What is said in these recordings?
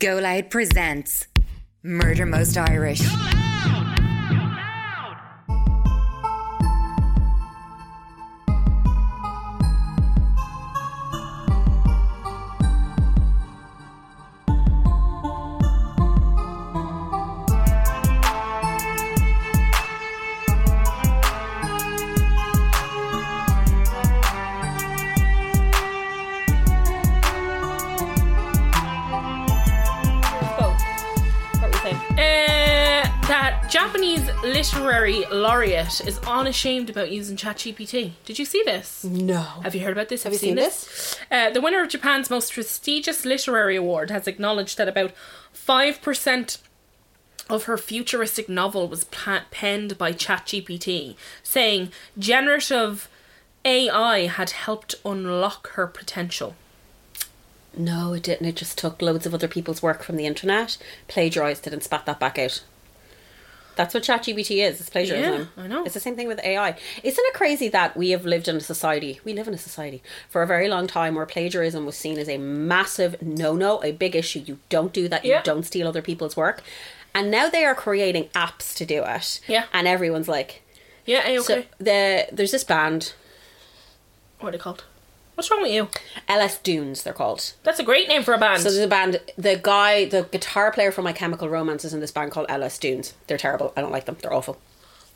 Go presents Murder Most Irish. Literary laureate is unashamed about using ChatGPT. Did you see this? No. Have you heard about this? Have you seen Uh, the winner of Japan's most prestigious literary award has acknowledged that about 5% of her futuristic novel was pa- penned by ChatGPT, saying generative AI had helped unlock her potential. No, it didn't. It just took loads of other people's work from the internet, plagiarized it, and spat that back out. That's what ChatGPT is. It's plagiarism. Yeah, I know. It's the same thing with AI. Isn't it crazy that we have lived in a society, we live in a society for a very long time where plagiarism was seen as a massive no no, a big issue. You don't do that. You Yeah. don't steal other people's work. And now they are creating apps to do it. Yeah. And everyone's like, Yeah, okay. so the there's this band, what are they called? What's wrong with you? LS Dunes, they're called. That's a great name for a band. So there's a band. The guy, the guitar player for My Chemical Romance is in this band called LS Dunes. They're terrible. I don't like them. They're awful.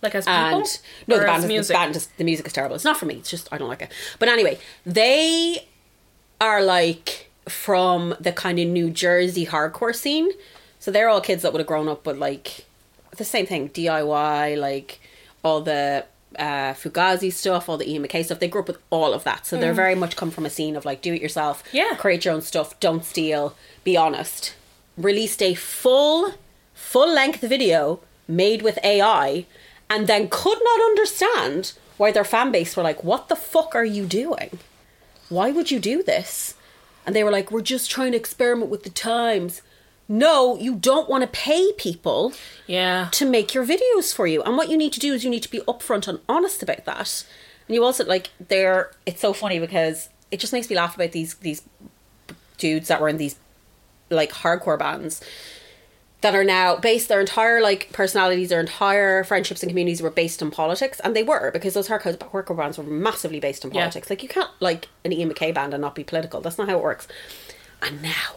like as people? And no, the band, is, the band is, the music is terrible. It's not for me. It's just I don't like it. But anyway, they are like from the kind of New Jersey hardcore scene. So they're all kids that would have grown up with like the same thing, DIY, like all the uh, Fugazi stuff, all the Ian MacKaye stuff. They grew up with all of that. So they're very much come from a scene of like do it yourself, Mm. Yeah. create your own stuff, don't steal, be honest. Released a full, full length video made with AI, and then could not understand why their fan base were like, "What the fuck are you doing? Why would you do this?" And they were like, "We're just trying to experiment with the times." No, you don't want to pay people Yeah. to make your videos for you. And what you need to do is you need to be upfront and honest about that. And you also like they're it's so funny because it just makes me laugh about these these dudes that were in these like hardcore bands that are now based their entire like personalities, their entire friendships and communities were based on politics, and they were because those hardcore hardcore bands were massively based on Yeah. politics. Like you can't like an Ian MacKaye band and not be political. That's not how it works. And now,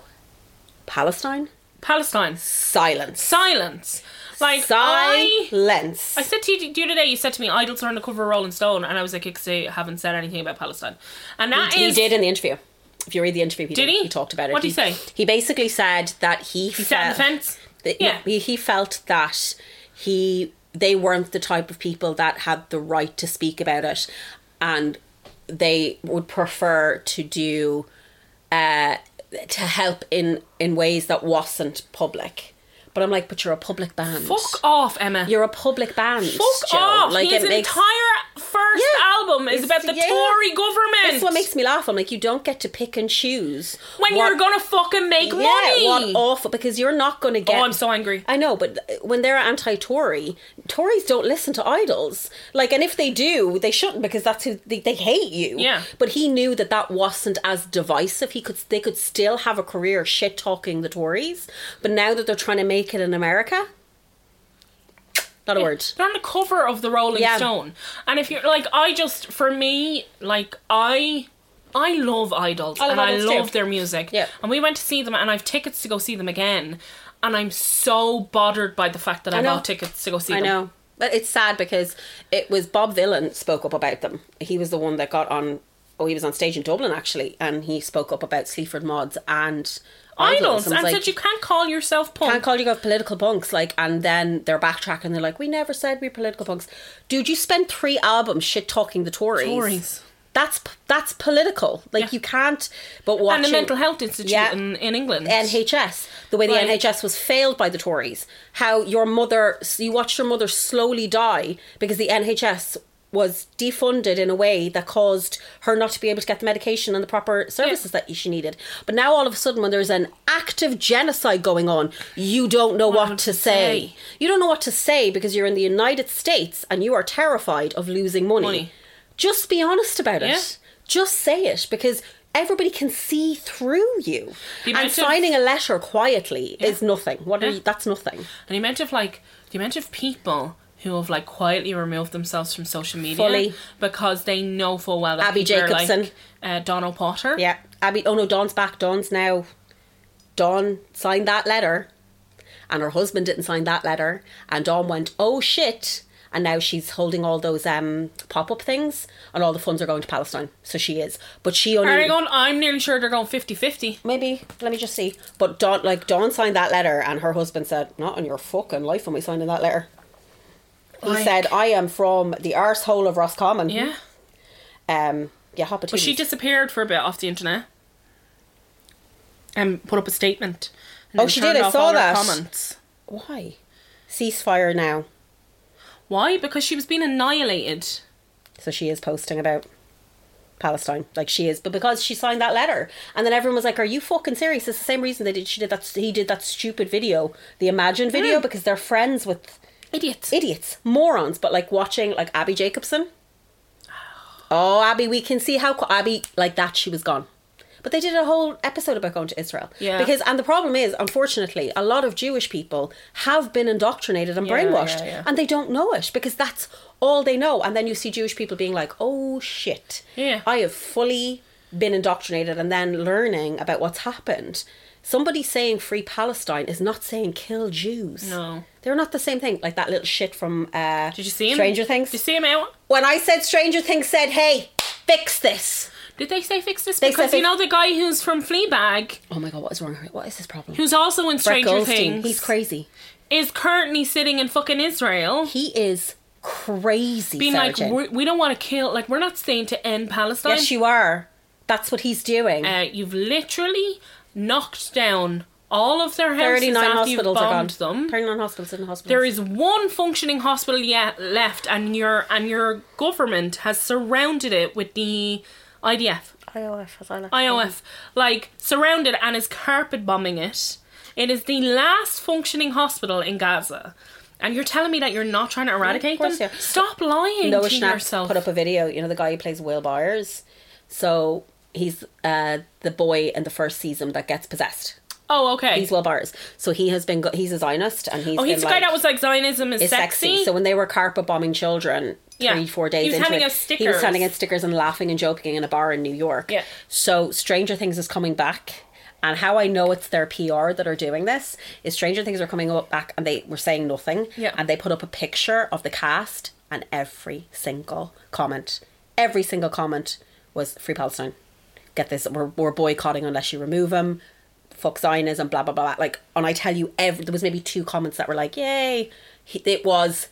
Palestine, Palestine. silence, Silence. Like I silence. I said to you the other day, you said to me, "Idols are on the cover of Rolling Stone," and I was like, "Because they haven't said anything about Palestine." And that he is- did in the interview. If you read the interview, he Did did. he? He talked about it. What'd he say? He basically said that he He sat on the fence. that- Yeah. he, he felt that he they weren't the type of people that had the right to speak about it, and they would prefer to do uh, to help in in ways that wasn't public. But I'm like, but you're a public band. Fuck off, Emma. You're a public band. Fuck Joe. off. Like His makes- entire first Yeah. album is about the yeah. Tory government. That's what makes me laugh. I'm like, you don't get to pick and choose when what- you're gonna fucking make yeah, money. what awful because you're not going to oh, get. oh, I'm so angry. I know, but when they're anti-Tory, Tories don't listen to idols. Like, and if they do, they shouldn't because that's who they, they hate you. Yeah. But he knew that that wasn't as divisive. He could they could still have a career shit talking the Tories. But now that they're trying to make it in America, not a word. They're on the cover of the Rolling Yeah. Stone, and if you're like, I just for me, like I. I love idols I love and I Idols too. love their music. Yeah. And we went to see them and I've tickets to go see them again. And I'm so bothered by the fact that I, know. bought tickets to go see I them. know. But it's sad because it was Bob Vylan spoke up about them. He was the one that got on oh he was on stage in Dublin actually and he spoke up about Sleaford Mods and Idols and and, was said you can't call yourself punk. can't call you guys political punks like and then they're backtracking they're like we never said we're political punks dude you spent three albums shit talking the Tories Tories. That's that's political like Yeah. you can't but watching and the Mental Health Institute Yeah. in, in England. NHS, the way the Like- NHS was failed by the Tories, how your mother, you watched your mother slowly die because the NHS was defunded in a way that caused her not to be able to get the medication and the proper services that she needed. But now all of a sudden, when there's an active genocide going on, you don't know what, to say. say. You don't know what to say because you're in the United States and you are terrified of losing money. Money. Just be honest about it. Yeah. Just say it because everybody can see through you. And amount of- signing a letter quietly is nothing. What are Yeah. you, that's nothing. And the amount of like the amount of people who have like quietly removed themselves from social media Fully. because they know full well that Abbi Jacobson. like uh, Dawn O'Porter. Yeah. Abby oh no, Dawn's back. Dawn's now Dawn signed that letter and her husband didn't sign that letter and Dawn went, Oh shit and now she's holding all those um pop up things and all the funds are going to Palestine. So she is. But she only Are they going? I'm nearly sure they're going 50-50. Maybe. Let me just see. But Dawn, like Dawn signed that letter, and her husband said, "Not on your fucking life am I signing that letter." He Like- said, "I am from the arsehole of Roscommon." Yeah. Um. Yeah. Hot But she disappeared for a bit off the internet and put up a statement. Oh, she did, I saw that. Comments. Why? Ceasefire now. Why? Because she was being annihilated. So she is posting about Palestine, like she is, but because she signed that letter, and then everyone was like, "Are you fucking serious?" It's the same reason they did. She did that. He did that stupid video, the Imagine video, Mm. because they're friends with Idiots. idiots, morons, but like watching like Abbi Jacobson. Oh, Abby, we can see how Abby like that she was gone. But they did a whole episode about going to Israel. Yeah. Because and the problem is, unfortunately, a lot of Jewish people have been indoctrinated and Yeah, brainwashed yeah, and they don't know it because that's all they know. And then you see Jewish people being like, "Oh shit. Yeah. I have fully been indoctrinated and then learning about what's happened." Somebody saying free Palestine is not saying kill Jews. No. They're not the same thing. Like that little shit from uh, Did you see him? Stranger Things. Did you see him out? When I said Stranger Things said, "Hey, fix this." Did they say fix this? They because you fix- know the guy who's from Fleabag, Oh my god, what is wrong? What is his problem? who's also in Brett Stranger Goldstein. Things, He's crazy. is currently sitting in fucking Israel, He is crazy. being Sarah like, Jane. we we don't want to kill. Like, we're not saying to end Palestine. yes, you are. That's what he's doing. uh, you've literally knocked down all of their houses Thirty-nine after you've hospitals are gone. bombed them. Thirty-nine hospitals in the hospital. There is one functioning hospital yet left, and your and your government has surrounded it with the IDF, IOF, as I like. IOF, like surrounded and is carpet bombing it. It is the last functioning hospital in Gaza, and you're telling me that you're not trying to eradicate them? yeah. Stop lying Noah to Schnapp yourself. put up a video. You know the guy who plays Will Byers. So he's uh, the boy in the first season that gets possessed. oh, okay. He's Will Byers. So he has been. Go- he's a Zionist, and he's. oh, he's the guy that was like Zionism is, is sexy. sexy. So when they were carpet bombing children, Yeah. three four days He was into handing it, out he was stickers. handing out stickers and laughing and joking in a bar in New York. Yeah. So Stranger Things is coming back. And how I know it's their PR that are doing this is Stranger Things are coming up back and they were saying nothing. Yeah. And they put up a picture of the cast and every single comment, every single comment was Free Palestine. Get this, we're, we're boycotting unless you remove them. Fuck Zionism, blah, blah, blah. blah. Like, and I tell you, every, there was maybe two comments that were like, yay. It was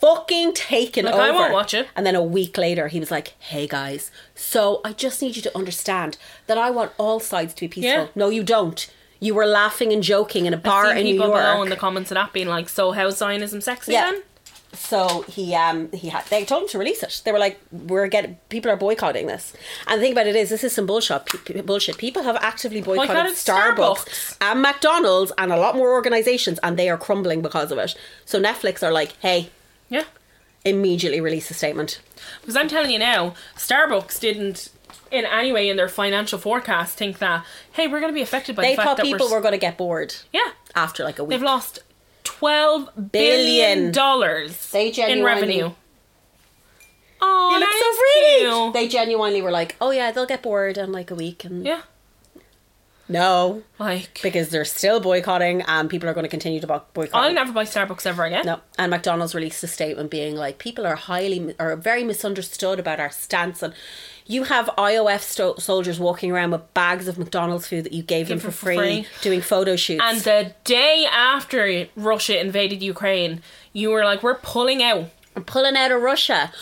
fucking taken Like, over. I won't watch it. And then a week later, he was like, "Hey guys, so I just need you to understand that I want all sides to be peaceful. Yeah. No, you don't. You were laughing and joking in a I've bar seen in New people below in the comments of that being like, "So how's Zionism sexy Yeah. then?" So he um he had they told him to release it. They were like, "We're getting people are boycotting this." And the thing about it is, this is some bullshit. Pe- bullshit. People have actively boycotted, Boycotted Starbucks, Starbucks. and McDonald's and a lot more organizations, and they are crumbling because of it. So Netflix are like, "Hey." Yeah. Immediately release a statement. Because I'm telling you now, Starbucks didn't in any way in their financial forecast think that, hey, we're going to be affected by They the fact thought that people we're. were going to get bored yeah. after like a week. They've lost 12 Billion. dollars They in revenue. Oh, You look so cute. They genuinely were like, "Oh yeah, they'll get bored in like a week." And yeah. No, Like, because they're still boycotting, and people are going to continue to boycott. I'll never buy Starbucks ever again. no, and McDonald's released a statement being like, "People are highly or very misunderstood about our stance." And you have IOF soldiers walking around with bags of McDonald's food that you gave them Give for them for free, free. doing photo shoots. And the day after Russia invaded Ukraine, you were like, we're pulling out. I'm pulling out of Russia.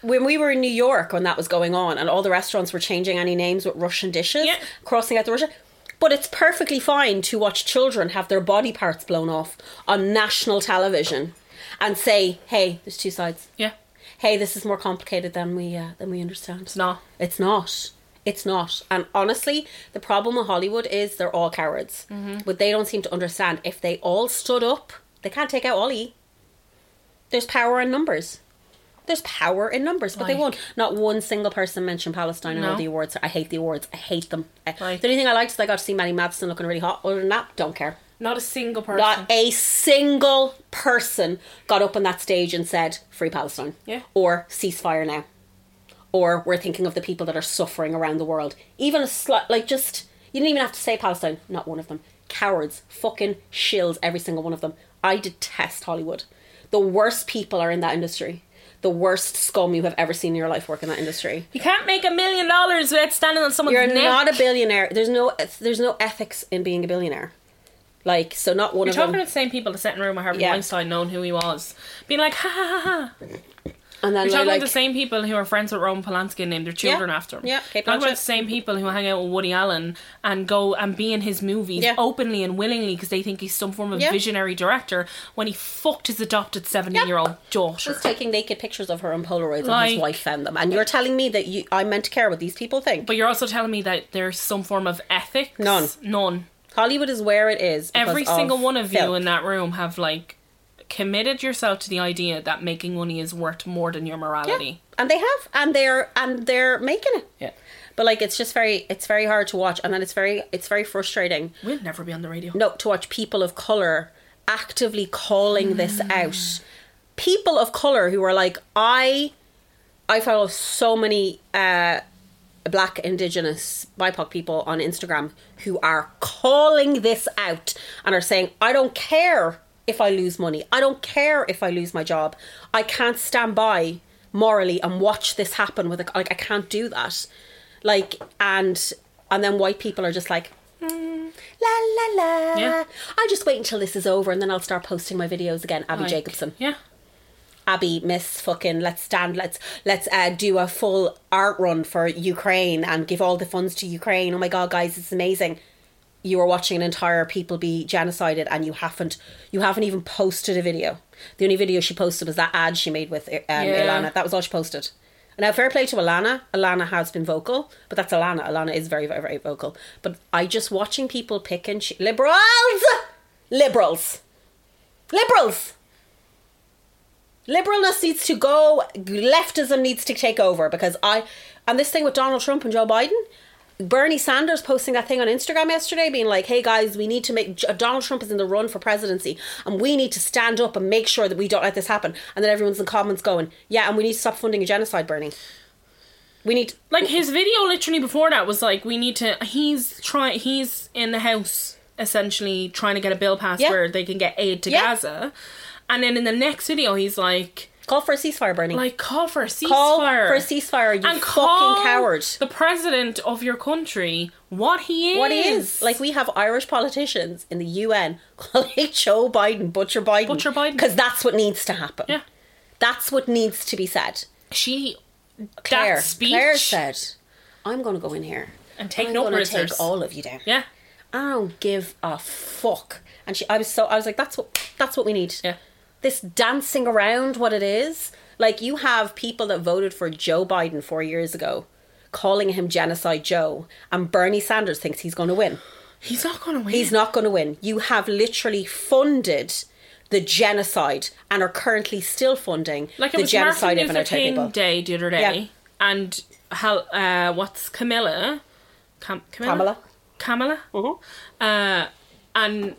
When we were in New York when that was going on, and all the restaurants were changing any names with Russian dishes, Yeah. crossing out the Russia. But it's perfectly fine to watch children have their body parts blown off on national television, and say, "Hey, there's two sides. Yeah. Hey, this is more complicated than we uh, than we understand." It's not. It's not. It's not. And honestly, the problem with Hollywood is they're all cowards. Mm-hmm. But they don't seem to understand if they all stood up, they can't take out Ollie. There's power in numbers. There's power in numbers, but they won't. Not one single person mentioned Palestine in all the awards. I hate the awards. I hate them. Like- the only thing I liked is I got to see Maddie Madison looking really hot. Other than that, don't care. Not a single person. Not a single person got up on that stage and said, Free Palestine. Yeah. Or ceasefire now. Or we're thinking of the people that are suffering around the world. Even a slight, like just, you didn't even have to say Palestine. Not one of them. Cowards. Fucking shills, every single one of them. I detest Hollywood. The worst people are in that industry. The worst scum you have ever seen in your life work in that industry. you can't make a million dollars without standing on someone's You're neck. not a billionaire. There's no there's no ethics in being a billionaire. Like so, not one You're of talking them. about the same people that sat in a room with Harvey Yeah. Weinstein, knowing who he was, being like, ha ha ha ha. And then You're talking like, about the same people who are friends with Roman Polanski and named their children Yeah. after him. Yeah, Kate talking about the same people who hang out with Woody Allen and go and be in his movies Yeah. openly and willingly because they think he's some form of Yeah. visionary director when he fucked his adopted 17 year old daughter. was taking naked pictures of her on Polaroids and his wife found them. And you're telling me that you I'm meant to care what these people think. But you're also telling me that there's some form of ethics. None. None. Hollywood is where it is. Every single one of you in that room have like committed yourself to the idea that making money is worth more than your morality. and they have, and they're and they're making it. Yeah. But like, it's just very, it's very hard to watch, and then it's very, it's very frustrating. We'll never be on the radio. No, to watch people of color actively calling this out. People of color who are like, I, I follow so many uh, black, indigenous, BIPOC people on Instagram who are calling this out and are saying, I don't care if I lose money. I don't care if I lose my job. I can't stand by morally and watch this happen with a, like I can't do that. Like and and then white people are just like "Mm, la la la. Yeah. I'll just wait until this is over and then I'll start posting my videos again. Abby Like, Jacobson. Yeah. Abby, Miss fucking let's stand let's let's uh, do a full art run for Ukraine and give all the funds to Ukraine. Oh my god, guys, it's amazing. You are watching an entire people be genocided and you haven't you haven't even posted a video. The only video she posted was that ad she made with um, Yeah. Ilana. That was all she posted. Now, fair play to Ilana. Ilana has been vocal, but that's Ilana. Ilana is very, very, very vocal. But I just watching people pick and liberals, liberals, liberals. Liberalness needs to go. Leftism needs to take over because I. And this thing with Donald Trump and Joe Biden, Bernie Sanders posting that thing on Instagram yesterday, being like, "Hey guys, we need to make Donald Trump is in the run for presidency, and we need to stand up and make sure that we don't let this happen." And then everyone's in comments going, "Yeah, and we need to stop funding a genocide, Bernie. We need Like his video literally before that was like, we need to. He's trying. He's in the house essentially trying to get a bill passed Yeah. where they can get aid to Yeah. Gaza, and then in the next video he's like, call for a ceasefire, Bernie. like call for a ceasefire. call for a ceasefire, you and fucking coward." The president of your country, what he is. What he is. Like, we have Irish politicians in the UN calling Joe Biden Butcher Biden. Butcher Biden. Because that's what needs to happen. Yeah. That's what needs to be said. She. Clare, that speech. Clare said, I'm going to go in here And take I'm no prisoners." take all of you down. Yeah. I don't give a fuck. And she, I was so, I was like, that's what, that's what we need. Yeah. This dancing around what it is. Like, you have people that voted for Joe Biden four years ago calling him Genocide Joe, and Bernie Sanders thinks he's going to win. He's not going to win. He's not going to win. You have literally funded the genocide and are currently still funding Like the genocide Martin of another King people. Day the other day, Yeah. and how uh, what's Camilla? Cam- Camilla. Kamala. Camilla. Uh, and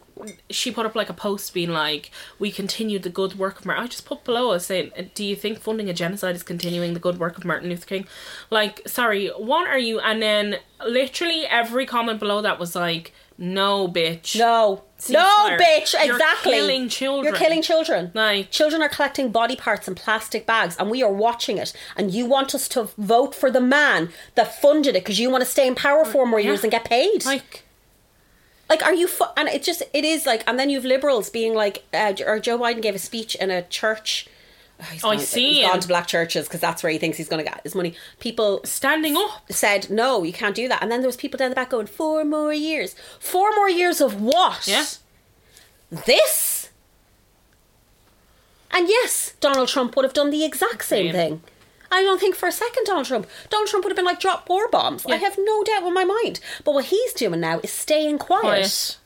she put up like a post being like, "We continued the good work of Martin." I just put below us saying, uh, "Do you think funding a genocide is continuing the good work of Martin Luther King?" Like, sorry, what are you? And then literally every comment below that was like, "No, bitch." No. No, bitch, You're exactly. killing children. You're killing children. Like- children are collecting body parts in plastic bags and we are watching it and you want us to vote for the man that funded it because you want to stay in power for more Yeah. years and get paid. Like, Like, are you? Fu- and it just it is like, and then you've liberals being like, uh, or Joe Biden gave a speech in a church. Oh, he's I see He's gone to black churches because that's where he thinks he's going to get his money. People standing up. said, "No, you can't do that." And then there was people down the back going, four more years, four more years of what? Yeah. this." And yes, Donald Trump would have done the exact Same. thing. I don't think for a second Donald Trump. Donald Trump would have been like drop war bombs. I have no doubt in my mind. But what he's doing now is staying quiet. Quiet.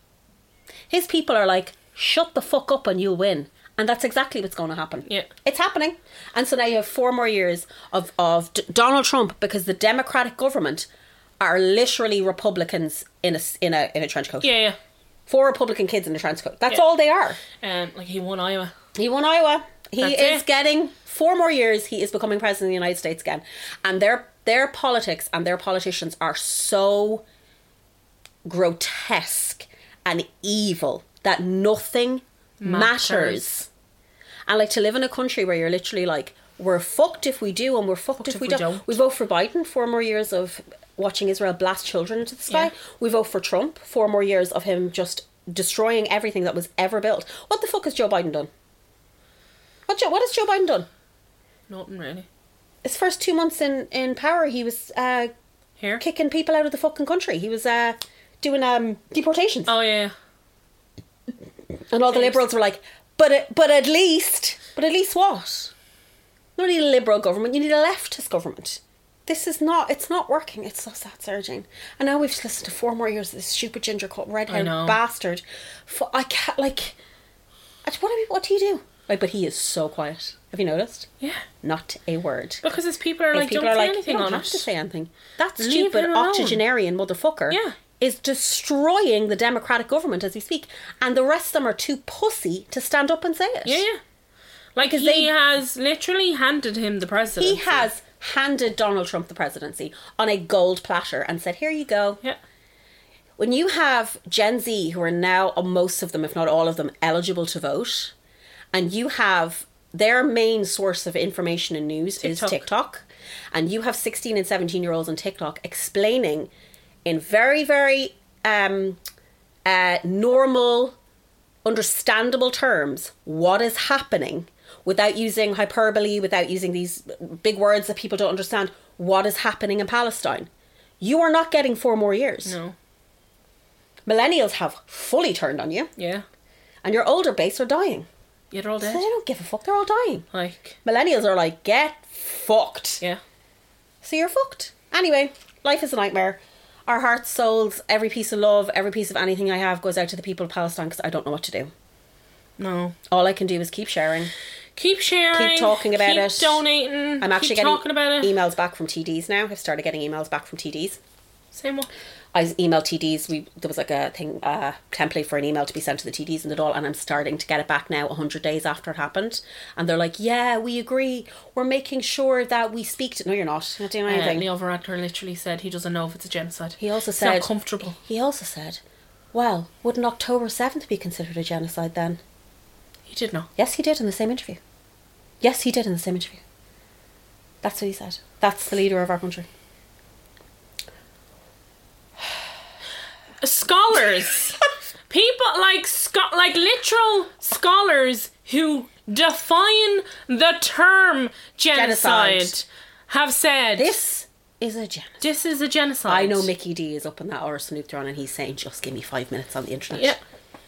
His people are like, shut the fuck up and you'll win. And that's exactly what's going to happen. Yeah. It's happening. And so now you have four more years of, of D- Donald Trump because the Democratic government are literally Republicans in a, in a, in a trench coat. Yeah, yeah. Four Republican kids in a trench coat. That's Yeah. all they are. Um, like he won Iowa. He won Iowa. He That's is it. getting four more years. He is becoming president of the United States again, and their their politics and their politicians are so grotesque and evil that nothing matters. Matters. And like to live in a country where you're literally like, we're fucked if we do, and we're fucked, if, we, don't. don't. We vote for Biden. Four more years of watching Israel blast children into the sky. Yeah. We vote for Trump. Four more years of him just destroying everything that was ever built. What the fuck has Joe Biden done? What Joe, what has Joe Biden done? Nothing really. His first two months in, in power, he was uh, Here. kicking people out of the fucking country. He was uh, doing um, deportations, Oh yeah. and all the liberals were like, "But it, but at least, but at least what? You don't need a liberal government. You need a leftist government. This is not. It's not working. It's so sad, surging. And now we've just listened to four more years of this stupid ginger cut red I haired bastard. For, I can't like. What do we, What do you do? Like, but he is so quiet. Have you noticed? Yeah. Not a word. Because his people are If like, people don't are say like, anything you don't on have it. to say anything. That Leave stupid octogenarian motherfucker Yeah. is destroying the democratic government as we speak, and the rest of them are too pussy to stand up and say it. Yeah, yeah. Like Because he they- has literally handed him the presidency. He has handed Donald Trump the presidency on a gold platter and said, "Here you go." Yeah. When you have Gen Z, who are now most of them, if not all of them, eligible to vote, and you have their main source of information and news is TikTok. TikTok, and you have 16 and 17 year olds on TikTok explaining in very, very um, uh, normal, understandable terms what is happening without using hyperbole, without using these big words that people don't understand, what is happening in Palestine. You are not getting four more years. No. Millennials have fully turned on you, Yeah. and your older base are dying. Yeah, they're all So they don't give a fuck. They're all dying. Like, Millennials are like, get fucked. yeah. So you're fucked. Anyway, life is a nightmare. Our hearts, souls, every piece of love, every piece of anything I have goes out to the people of Palestine because I don't know what to do. No. All I can do is keep sharing. Keep sharing. Keep talking about keep it. donating. I'm actually keep getting talking about it. emails back from TDs now. I've started getting emails back from TDs. Same one. I emailed TDs. We there was like a thing, uh, template for an email to be sent to the TDs and it all, and I'm starting to get it back now, hundred days after it happened, and they're like, "Yeah, we agree. We're making sure that we speak to." No, you're not. You're not doing Uh, anything. Leo Varadkar literally said he doesn't know if it's a genocide. he also He's said, not comfortable. He also said, "Well, wouldn't October seventh be considered a genocide then?" He did know. Yes, he did in the same interview. Yes, he did in the same interview. That's what he said. That's the leader of our country. Scholars, people like scho- like literal scholars who define the term genocide, Genocide. have said This is a genocide. this is a genocide. I know Mickey D is up in that hour Snoop Throne and he's saying, just give me five minutes on the internet. Yeah,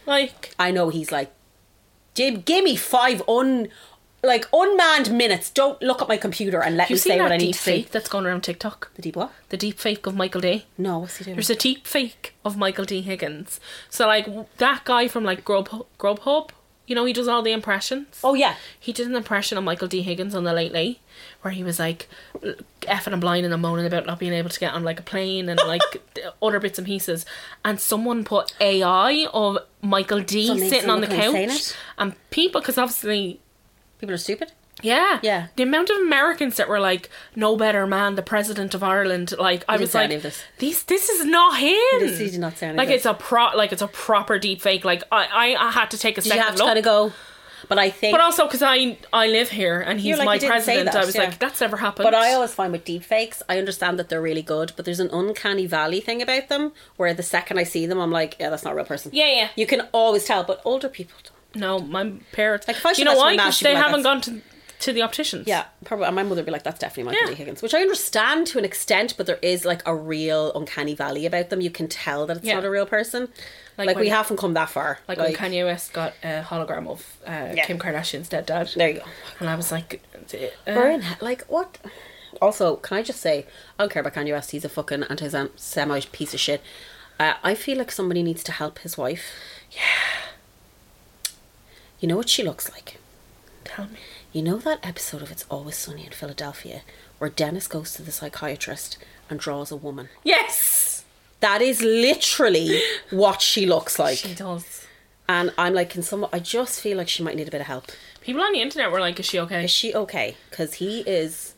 like I know he's like, Jim, give me five un, like unmanned minutes. Don't look at my computer and let you me say what I need to say. fake that's going around TikTok. The deep what? The deep fake of Michael D. No, what's he doing? There's a deep fake of Michael D. Higgins. So like w- that guy from like Grub Grubhub, you know, he does all the impressions. oh yeah, He did an impression of Michael D. Higgins on the Late Late, where he was like effing and blinding and moaning about not being able to get on like a plane and like other bits and pieces. And someone put AI of Michael D. Sitting on the couch, it? and people, because obviously people are stupid. yeah. Yeah. The amount of Americans that were like, no better man, the president of Ireland. Like, I was like, this. this this is not him. This- he did not of Like, this. it's a pro, like it's a proper deep fake. Like, I, I, I had to take a You second have to kind of go, but I think. But also because I I live here and he's like, my you president, that, I was yeah. like, that's never happened. But I always find with deepfakes, I understand that they're really good, but there's an uncanny valley thing about them where the second I see them, I'm like, yeah, that's not a real person. Yeah, yeah. You can always tell, but older people don't. No, my parents. Like, if I you know that to my why? mum, 'Cause she'd they like, haven't gone to to the opticians. Yeah, probably. And my mother would be like, that's definitely Michael Yeah. D. Higgins, which I understand to an extent, but there is like a real uncanny valley about them. You can tell that it's Yeah. not a real person. Like Like, we haven't come that far. Like, when Kanye West got a hologram of uh, Yeah. Kim Kardashian's dead dad, There you go. and I was like, uh, We're in like what? Also, can I just say, I don't care about Kanye West. He's a fucking anti-Semite piece of shit. Uh, I feel like somebody needs to help his wife. Yeah. You know what she looks like? Tell me. You know that episode of It's Always Sunny in Philadelphia where Dennis goes to the psychiatrist and draws a woman? Yes! That is literally what she looks like. She does. And I'm like, can someone? I just feel like she might need a bit of help. People on the internet were like, is she okay? Is she okay? Because he is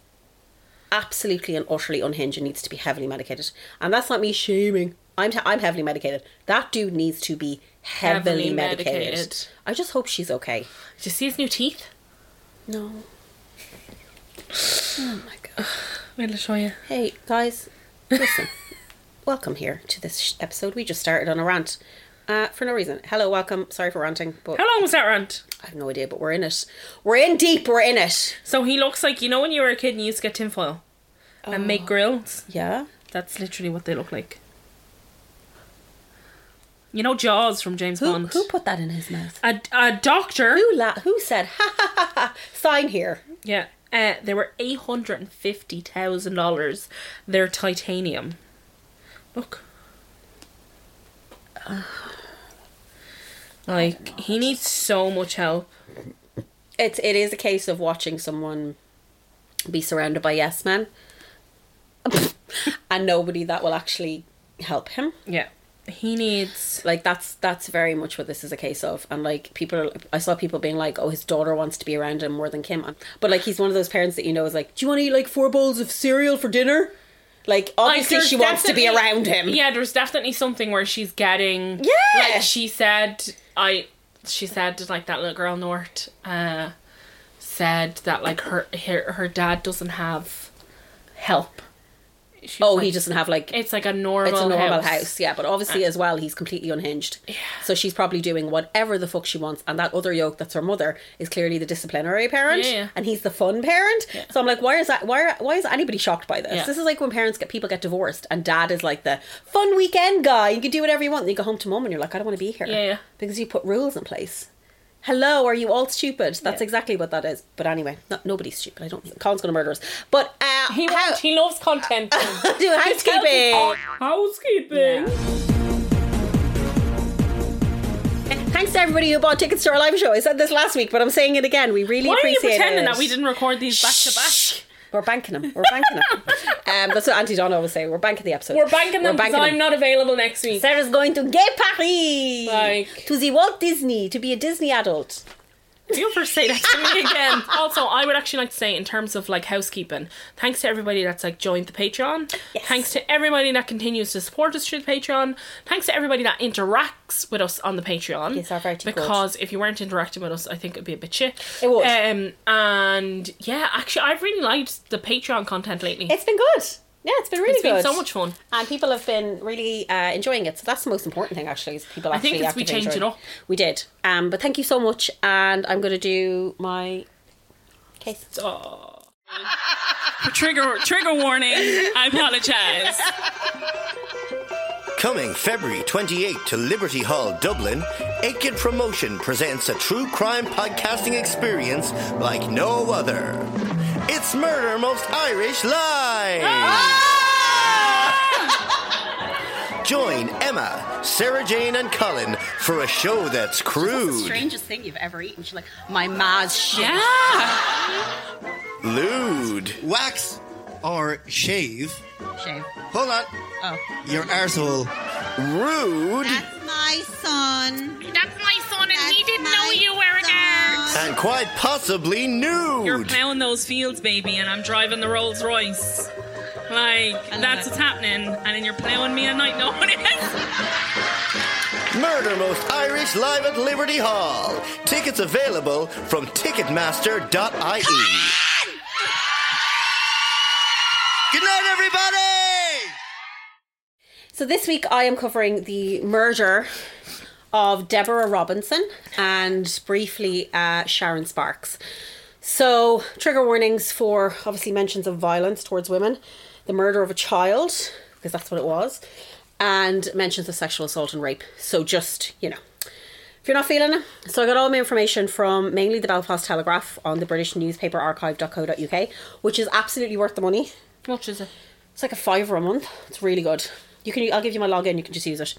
absolutely and utterly unhinged and needs to be heavily medicated. And that's not me shaming. I'm I'm heavily medicated. That dude needs to be heavily, Heavily medicated. medicated. I just hope she's okay. Did you see his new teeth? No. Oh my god. Wait, I'll show you. Hey guys, listen. welcome here to this sh- episode. We just started on a rant. Uh, for no reason. Hello, welcome. Sorry for ranting, but How long was that rant? I have no idea. But we're in it. We're in deep. We're in it. So he looks like, you know, when you were a kid and you used to get tinfoil and make grills? Yeah. That's literally what they look like. You know Jaws from James Who, Bond? who put that in his mouth? A, a doctor. Who la- Who said ha ha ha ha? Sign here. Yeah. Uh, they were $850,000. They're titanium. Look. Like, he needs so much help. It's it is a case of watching someone be surrounded by yes men, and nobody that will actually help him. Yeah. He needs. Like that's that's very much what this is a case of. And like people, I saw people being like, "Oh, his daughter wants to be around him more than Kim." But like he's one of those parents that you know is like, "Do you want to eat like four bowls of cereal for dinner?" Like obviously there's she wants to be around him. Yeah, there's definitely something where she's getting. Yeah. Like she said, I. She said like that little girl North, uh, said that like her her her dad doesn't have help. She's Oh, like, he doesn't have like It's like a normal. it's a normal house. house. yeah. But obviously, uh, as well, he's completely unhinged. Yeah. So she's probably doing whatever the fuck she wants, and that other yoke, that's her mother, is clearly the disciplinary parent, Yeah, yeah. and he's the fun parent. So I'm like, why is that? Why? Are, why is anybody shocked by this? Yeah. This is like when parents get people get divorced, and dad is like the fun weekend guy. You can do whatever you want. And you go home to mom, and you're like, I don't want to be here. Yeah, yeah. Because you put rules in place. Hello, are you all stupid? That's Yeah. exactly what that is. But anyway, no, nobody's stupid. I don't. Colin's gonna murder us. But uh, He how- won't. He loves content. do housekeeping. Housekeeping. Thanks to everybody who bought tickets to our live show. I said this last week, but I'm saying it again. We really appreciate it. Why are you pretending it. that we didn't record these back to back? We're banking them. We're banking them. um, that's what Auntie Don always say. We're banking the episode. We're banking them because I'm not available next week. Sarah's going to Gay Paris. Like- to the Walt Disney to be a Disney adult. If you ever say that to me again. Also, I would actually like to say, in terms of like housekeeping, thanks to everybody that's like joined the Patreon. Yes. Thanks to everybody that continues to support us through the Patreon. Thanks to everybody that interacts with us on the Patreon. Yes, are very good. Because if you weren't interacting with us, I think it'd be a bit shit. It would. Um, and yeah, actually, I've really liked the Patreon content lately. It's been good. Yeah, it's been really It's been so much fun. And people have been really uh, enjoying it. So that's the most important thing, actually, is people I actually think we actively changed it enjoying up. We did. Um, but thank you so much. And I'm going to do my case. Oh. trigger trigger warning. I apologize. Coming February 28 to Liberty Hall, Dublin, Aiken Promotion presents a true crime podcasting experience like no other. It's Murder Most Irish Live! Ah! Join Emma, Sarah Jane, and Colin for a show that's crude, Strangest thing you've ever eaten. She's like, my ma's shit. Yeah. lewd, wax or shave. Shave. Hold on. Oh. Your arsehole. rude, That's my son. That's my son, and he That's didn't know you were a girl. son. and quite possibly nude. You're nude. plowing those fields, baby, and I'm driving the Rolls Royce. Like, that's it. what's happening, and then you're plowing me a night notice. Murder Most Irish live at Liberty Hall. Tickets available from Ticketmaster.ie. Good night, everybody! So this week I am covering the murder of Deborah Robinson and briefly uh, Sharon Sparks. So trigger warnings for obviously mentions of violence towards women, the murder of a child because that's what it was, and mentions of sexual assault and rape. So just you know. If you're not feeling it, so I got all my information from mainly the Belfast Telegraph on the British newspaper archive.co.uk, which is absolutely worth the money. What is it? It's like a fiver a month. It's really good. You can. I'll give you my login. You can just use it.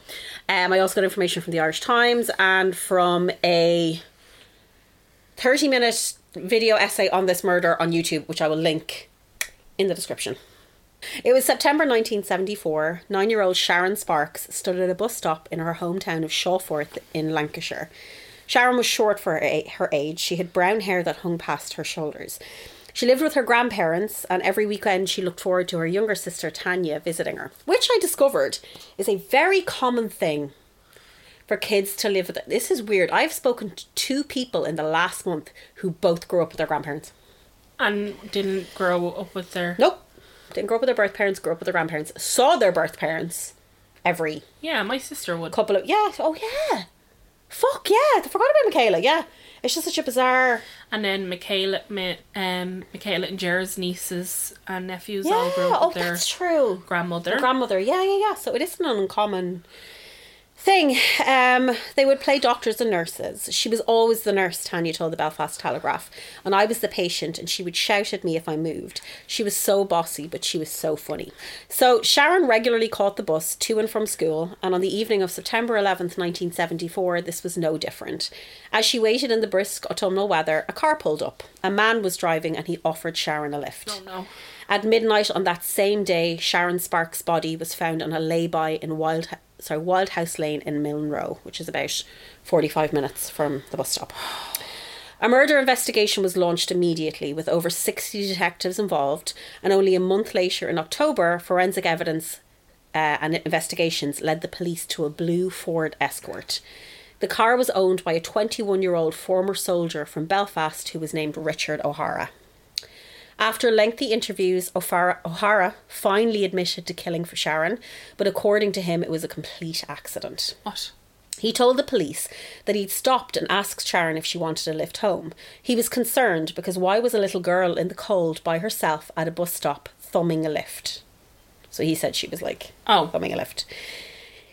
Um, I also got information from the Irish Times and from a thirty-minute video essay on this murder on YouTube, which I will link in the description. It was September 1974. Nine year old Sharon Sparks stood at a bus stop in her hometown of Shawforth in Lancashire. Sharon was short for her her age. She had brown hair that hung past her shoulders. She lived with her grandparents, and every weekend she looked forward to her younger sister Tanya visiting her, which I discovered is a very common thing for kids to live with. This is weird. I've spoken to two people in the last month who both grew up with their grandparents. And didn't grow up with their. Nope. Didn't grow up with their birth parents, grew up with their grandparents. Saw their birth parents every Yeah, my sister would. couple of yeah, oh yeah. Fuck yeah, I forgot about Michaela, yeah. It's just such a bizarre And then Michaela, um, Michaela and Jared's nieces and nephews Yeah, all grew up oh with their that's true. grandmother. Their grandmother, yeah, yeah, yeah. So it isn't an uncommon thing. Um, they would play doctors and nurses. She was always the nurse, Tanya told the Belfast Telegraph, and I was the patient, and she would shout at me if I moved. She was so bossy, but she was so funny. So Sharon regularly caught the bus to and from school, and on the evening of September 11th, 1974, this was no different. As she waited in the brisk autumnal weather, a car pulled up. A man was driving, and he offered Sharon a lift. Oh no. At midnight on that same day, Sharon Sparks' body was found on a lay-by in Wild, sorry, Wild House Lane in Milnrow, which is about 45 minutes from the bus stop. A murder investigation was launched immediately with over 60 detectives involved, and only a month later, in October, forensic evidence uh, and investigations led the police to a blue Ford Escort. The car was owned by a 21 year old former soldier from Belfast who was named Richard O'Hara. After lengthy interviews, O'Hara, O'Hara finally admitted to killing for Sharon, but according to him, it was a complete accident. What? He told the police that he'd stopped and asked Sharon if she wanted a lift home. He was concerned because why was a little girl in the cold by herself at a bus stop thumbing a lift? So he said she was like Oh. thumbing a lift.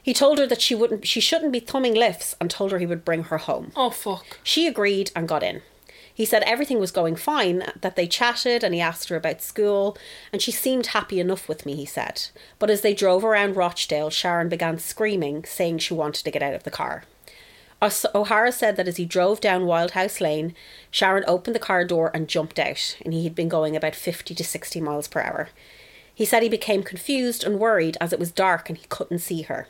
He told her that she wouldn't she shouldn't be thumbing lifts and told her he would bring her home. Oh fuck. She agreed and got in. He said everything was going fine, that they chatted and he asked her about school, and she seemed happy enough with me, he said. But as they drove around Rochdale, Sharon began screaming, saying she wanted to get out of the car. O'Hara said that as he drove down Wildhouse Lane, Sharon opened the car door and jumped out, and he had been going about 50 to 60 miles per hour. He said he became confused and worried as it was dark and he couldn't see her.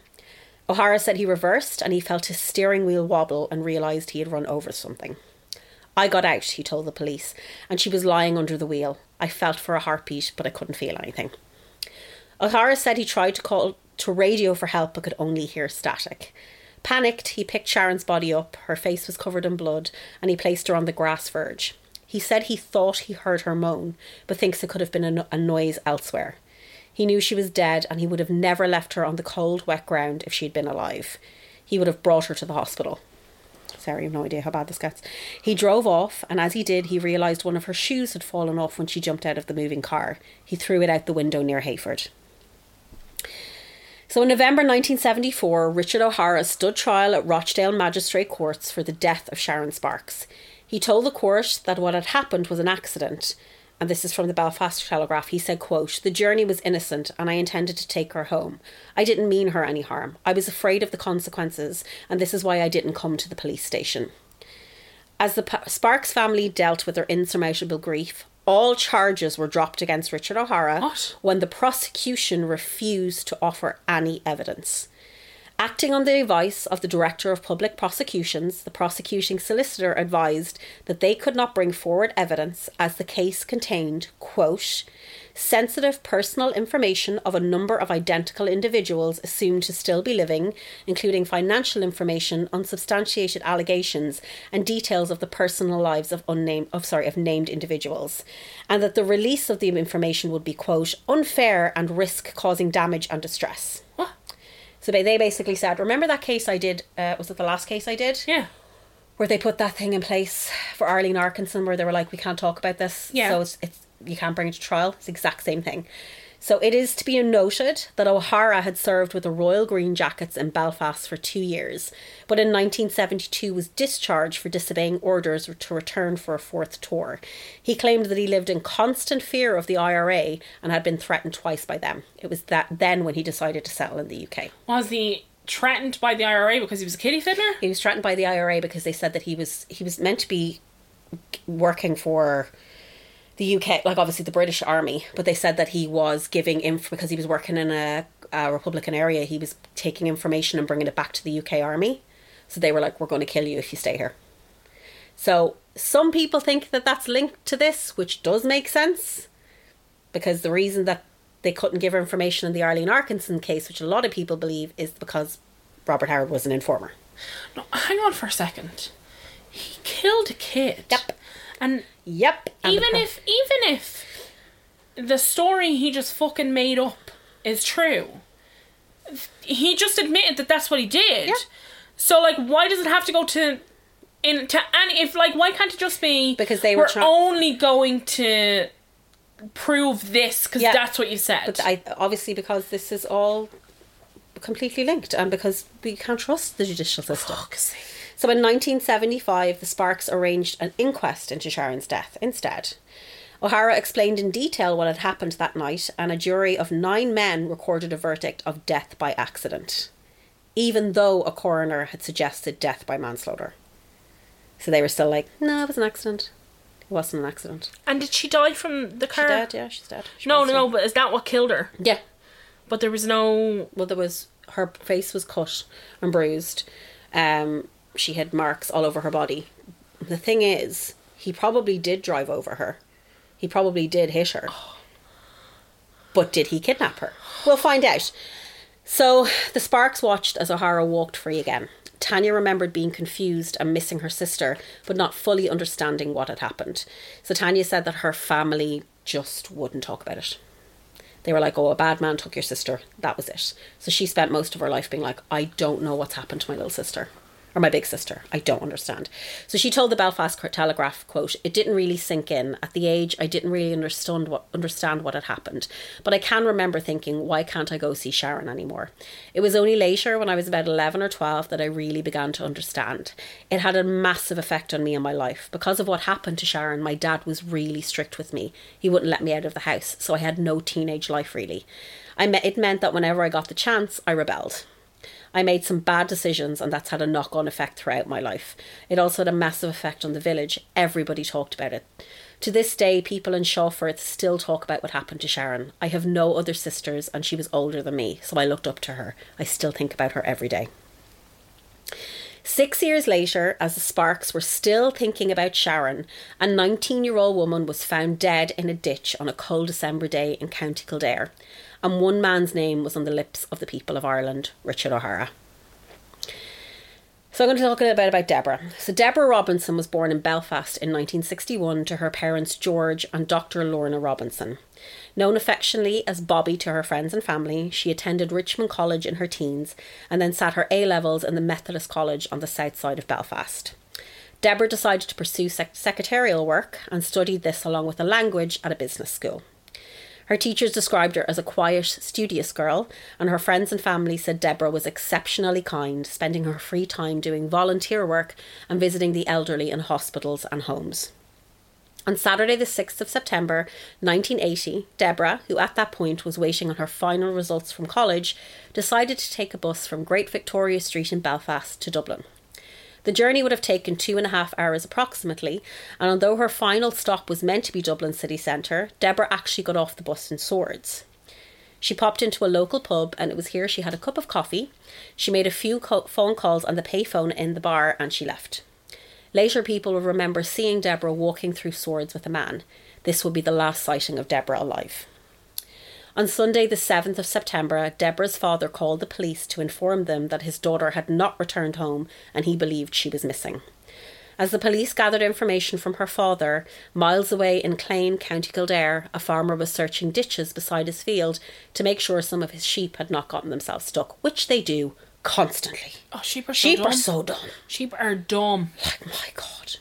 O'Hara said he reversed and he felt his steering wheel wobble and realised he had run over something. I got out, he told the police, and she was lying under the wheel. I felt for a heartbeat, but I couldn't feel anything. O'Hara said he tried to call to radio for help but could only hear static. Panicked, he picked Sharon's body up. Her face was covered in blood, and he placed her on the grass verge. He said he thought he heard her moan, but thinks it could have been a, a noise elsewhere. He knew she was dead, and he would have never left her on the cold, wet ground if she had been alive. He would have brought her to the hospital. Sorry, I have no idea how bad this gets. He drove off, and as he did, he realised one of her shoes had fallen off when she jumped out of the moving car. He threw it out the window near Hayford. So in November 1974, Richard O'Hara stood trial at Rochdale Magistrate Courts for the death of Sharon Sparks. He told the court that what had happened was an accident, and this is from the Belfast Telegraph. He said, quote, The journey was innocent and I intended to take her home. I didn't mean her any harm. I was afraid of the consequences, and this is why I didn't come to the police station. As the Pa- Sparks family dealt with their insurmountable grief, all charges were dropped against Richard O'Hara What? when the prosecution refused to offer any evidence. Acting on the advice of the Director of Public Prosecutions, the prosecuting solicitor advised that they could not bring forward evidence as the case contained, quote, sensitive personal information of a number of identical individuals assumed to still be living, including financial information, unsubstantiated allegations, and details of the personal lives of unnamed of sorry of named individuals, and that the release of the information would be quote unfair and risk causing damage and distress. What? So they they basically said, remember that case I did? Uh, was it the last case I did? Yeah. Where they put that thing in place for Arlene Arkinson, where they were like, we can't talk about this. Yeah. So it's, it's you can't bring it to trial. It's the exact same thing. So it is to be noted that O'Hara had served with the Royal Green Jackets in Belfast for two years, but in 1972 was discharged for disobeying orders to return for a fourth tour. He claimed that he lived in constant fear of the IRA and had been threatened twice by them. It was that then when he decided to settle in the UK. Was he threatened by the IRA because he was a kiddie fiddler? He was threatened by the IRA because they said that he was he was meant to be working for the UK, like obviously the British Army, but they said that he was giving inf because he was working in a, a Republican area. He was taking information and bringing it back to the UK Army. So they were like, "We're going to kill you if you stay here." So some people think that that's linked to this, which does make sense, because the reason that they couldn't give her information in the Arlene Arkinson case, which a lot of people believe, is because Robert Howard was an informer. No, hang on for a second. He killed a kid. Yep. And Yep. even if even if the story he just fucking made up is true, he just admitted that that's what he did. Yeah. So like, why does it have to go to in to any? If like, why can't it just be Because they were we're try- only going to prove this because Yeah. that's what you said. But I obviously because this is all completely linked, and because we can't trust the judicial system. Fuck's sake. So in 1975, the Sparks arranged an inquest into Sharon's death instead. O'Hara explained in detail what had happened that night, and a jury of nine men recorded a verdict of death by accident, even though a coroner had suggested death by manslaughter. So they were still like, no, it was an accident. It wasn't an accident. And did she die from the car? She's dead, yeah, she's dead. She No, no, no. But is that what killed her? Yeah, But there was no. well there was her face was cut and bruised um she had marks all over her body. The thing is he probably did drive over her. He probably did hit her. But did he kidnap her? We'll find out. So the sparks watched as o'hara walked free again. Tanya remembered being confused and missing her sister but not fully understanding what had happened. So tanya said that her family just wouldn't talk about it. They were like, oh, a bad man took your sister. That was it. So she spent most of her life being like, I don't know what's happened to my little sister or my big sister. I don't understand. So she told the Belfast Telegraph, quote, it didn't really sink in. At the age, I didn't really understand what, understand what had happened. But I can remember thinking, why can't I go see Sharon anymore? It was only later, when I was about 11 or 12, that I really began to understand. It had a massive effect on me and my life. Because of what happened to Sharon, my dad was really strict with me. He wouldn't let me out of the house, so I had no teenage life really. I me- it meant that whenever I got the chance, I rebelled. I made some bad decisions, and that's had a knock on effect throughout my life. It also had a massive effect on the village. Everybody talked about it. To this day, people in Shawfirth still talk about what happened to Sharon. I have no other sisters, and she was older than me, so I looked up to her. I still think about her every day. Six years later, as the Sparks were still thinking about Sharon, a 19 year old woman was found dead in a ditch on a cold December day in County Kildare, and one man's name was on the lips of the people of Ireland, Richard O'Hara. So I'm going to talk a little bit about Deborah. So Deborah Robinson was born in Belfast in 1961 to her parents George and Dr. Lorna Robinson. Known affectionately as Bobby to her friends and family, she attended Richmond College in her teens and then sat her A levels in the Methodist College on the south side of Belfast. Deborah decided to pursue sec- secretarial work and studied this along with a language at a business school. Her teachers described her as a quiet, studious girl, and her friends and family said Deborah was exceptionally kind, spending her free time doing volunteer work and visiting the elderly in hospitals and homes. On Saturday, the 6th of September 1980, Deborah, who at that point was waiting on her final results from college, decided to take a bus from Great Victoria Street in Belfast to Dublin. The journey would have taken two and a half hours approximately, and although her final stop was meant to be Dublin city centre, Deborah actually got off the bus in Swords. She popped into a local pub, and it was here she had a cup of coffee. She made a few co- phone calls on the payphone in the bar, and she left. Later, people will remember seeing Deborah walking through Swords with a man. This would be the last sighting of Deborah alive. On Sunday, the 7th of September, Deborah's father called the police to inform them that his daughter had not returned home and he believed she was missing. As the police gathered information from her father, miles away in Clane, County Kildare, a farmer was searching ditches beside his field to make sure some of his sheep had not gotten themselves stuck, which they do constantly. Oh, sheep are so Sheep dumb. are so dumb. Sheep are dumb. Like, my God.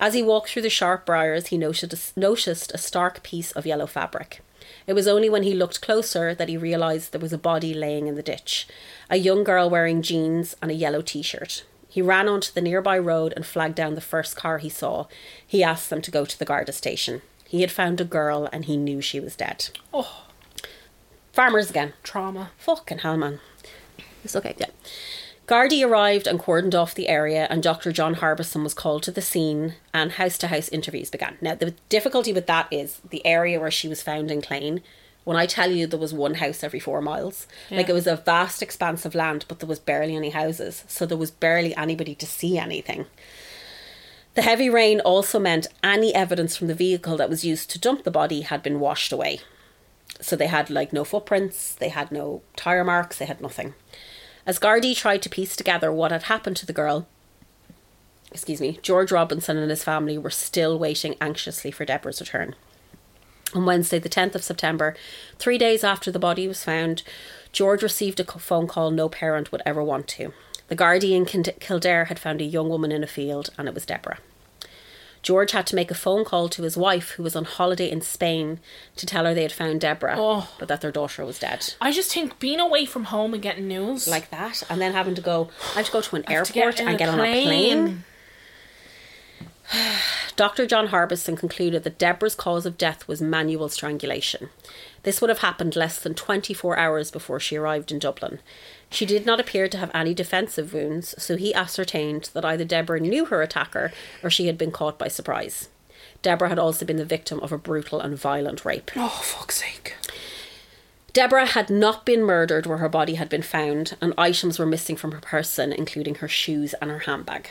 As he walked through the sharp briars, he noticed a, noticed a stark piece of yellow fabric. It was only when he looked closer that he realised there was a body laying in the ditch. A young girl wearing jeans and a yellow t shirt. He ran onto the nearby road and flagged down the first car he saw. He asked them to go to the Garda station. He had found a girl and he knew she was dead. Oh, Farmers again. trauma. Fucking hell, man. It's okay, yeah. Gardaí arrived and cordoned off the area, and Dr. John Harbison was called to the scene, and house to house interviews began. Now, the difficulty with that is the area where she was found in Clane. When I tell you there was one house every four miles, like it was a vast expanse of land, but there was barely any houses, so there was barely anybody to see anything. The heavy rain also meant any evidence from the vehicle that was used to dump the body had been washed away. So they had like no footprints, they had no tire marks, they had nothing. As Gardaí tried to piece together what had happened to the girl, excuse me, George Robinson and his family were still waiting anxiously for Deborah's return. On Wednesday, the 10th of September, three days after the body was found, George received a phone call no parent would ever want to. The Gardaí in Kildare had found a young woman in a field, and it was Deborah. George had to make a phone call to his wife, who was on holiday in Spain, to tell her they had found Deborah, Oh. but that their daughter was dead. I just think being away from home and getting news Like that, and then having to go, I have to go to an to get airport and get on a plane. Dr. John Harbison concluded that Deborah's cause of death was manual strangulation. This would have happened less than 24 hours before she arrived in Dublin. She did not appear to have any defensive wounds, so he ascertained that either Deborah knew her attacker or she had been caught by surprise. Deborah had also been the victim of a brutal and violent rape. Oh fuck's sake! Deborah had not been murdered where her body had been found, and items were missing from her person, including her shoes and her handbag.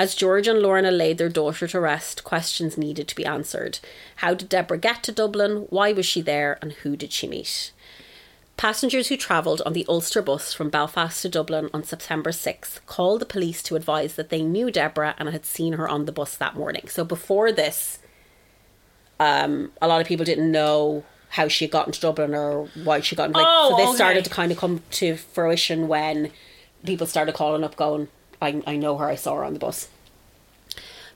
As George and Lorna laid their daughter to rest, questions needed to be answered. How did Deborah get to Dublin? Why was she there? And who did she meet? Passengers who travelled on the Ulster bus from Belfast to Dublin on September 6th called the police to advise that they knew Deborah and had seen her on the bus that morning. So before this, um, a lot of people didn't know how she had gotten to Dublin or why she got like Oh, so this okay. started to kind of come to fruition when people started calling up going I, I know her I saw her on the bus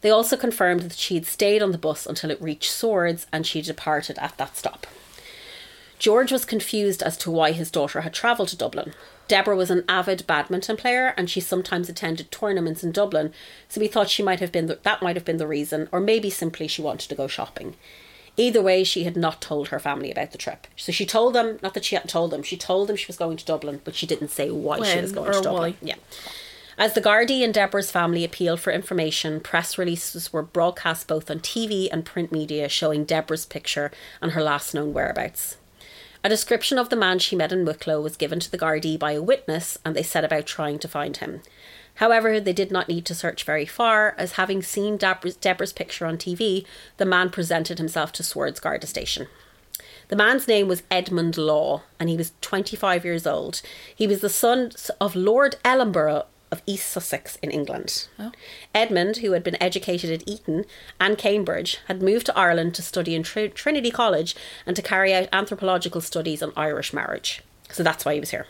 they also confirmed that she had stayed on the bus until it reached Swords and she departed at that stop George was confused as to why his daughter had travelled to Dublin. Deborah was an avid badminton player and she sometimes attended tournaments in Dublin, so he thought she might have been the, that might have been the reason, or maybe simply she wanted to go shopping. Either way, she had not told her family about the trip. So she told them, not that she hadn't told them, she told them she was going to Dublin, but she didn't say why she was going to Dublin. why. Yeah. As the Gardaí and Deborah's family appealed for information, press releases were broadcast both on TV and print media showing Deborah's picture and her last known whereabouts. A description of the man she met in Wicklow was given to the Gardaí by a witness, and they set about trying to find him. However, they did not need to search very far, as having seen Deborah's, picture on TV, the man presented himself to Swords Garda Station. The man's name was Edmund Law, and he was 25 years old. He was the son of Lord Ellenborough of East Sussex in England. Oh. Edmund, who had been educated at Eton and Cambridge, had moved to Ireland to study in Tr- Trinity College and to carry out anthropological studies on Irish marriage. So that's why he was here.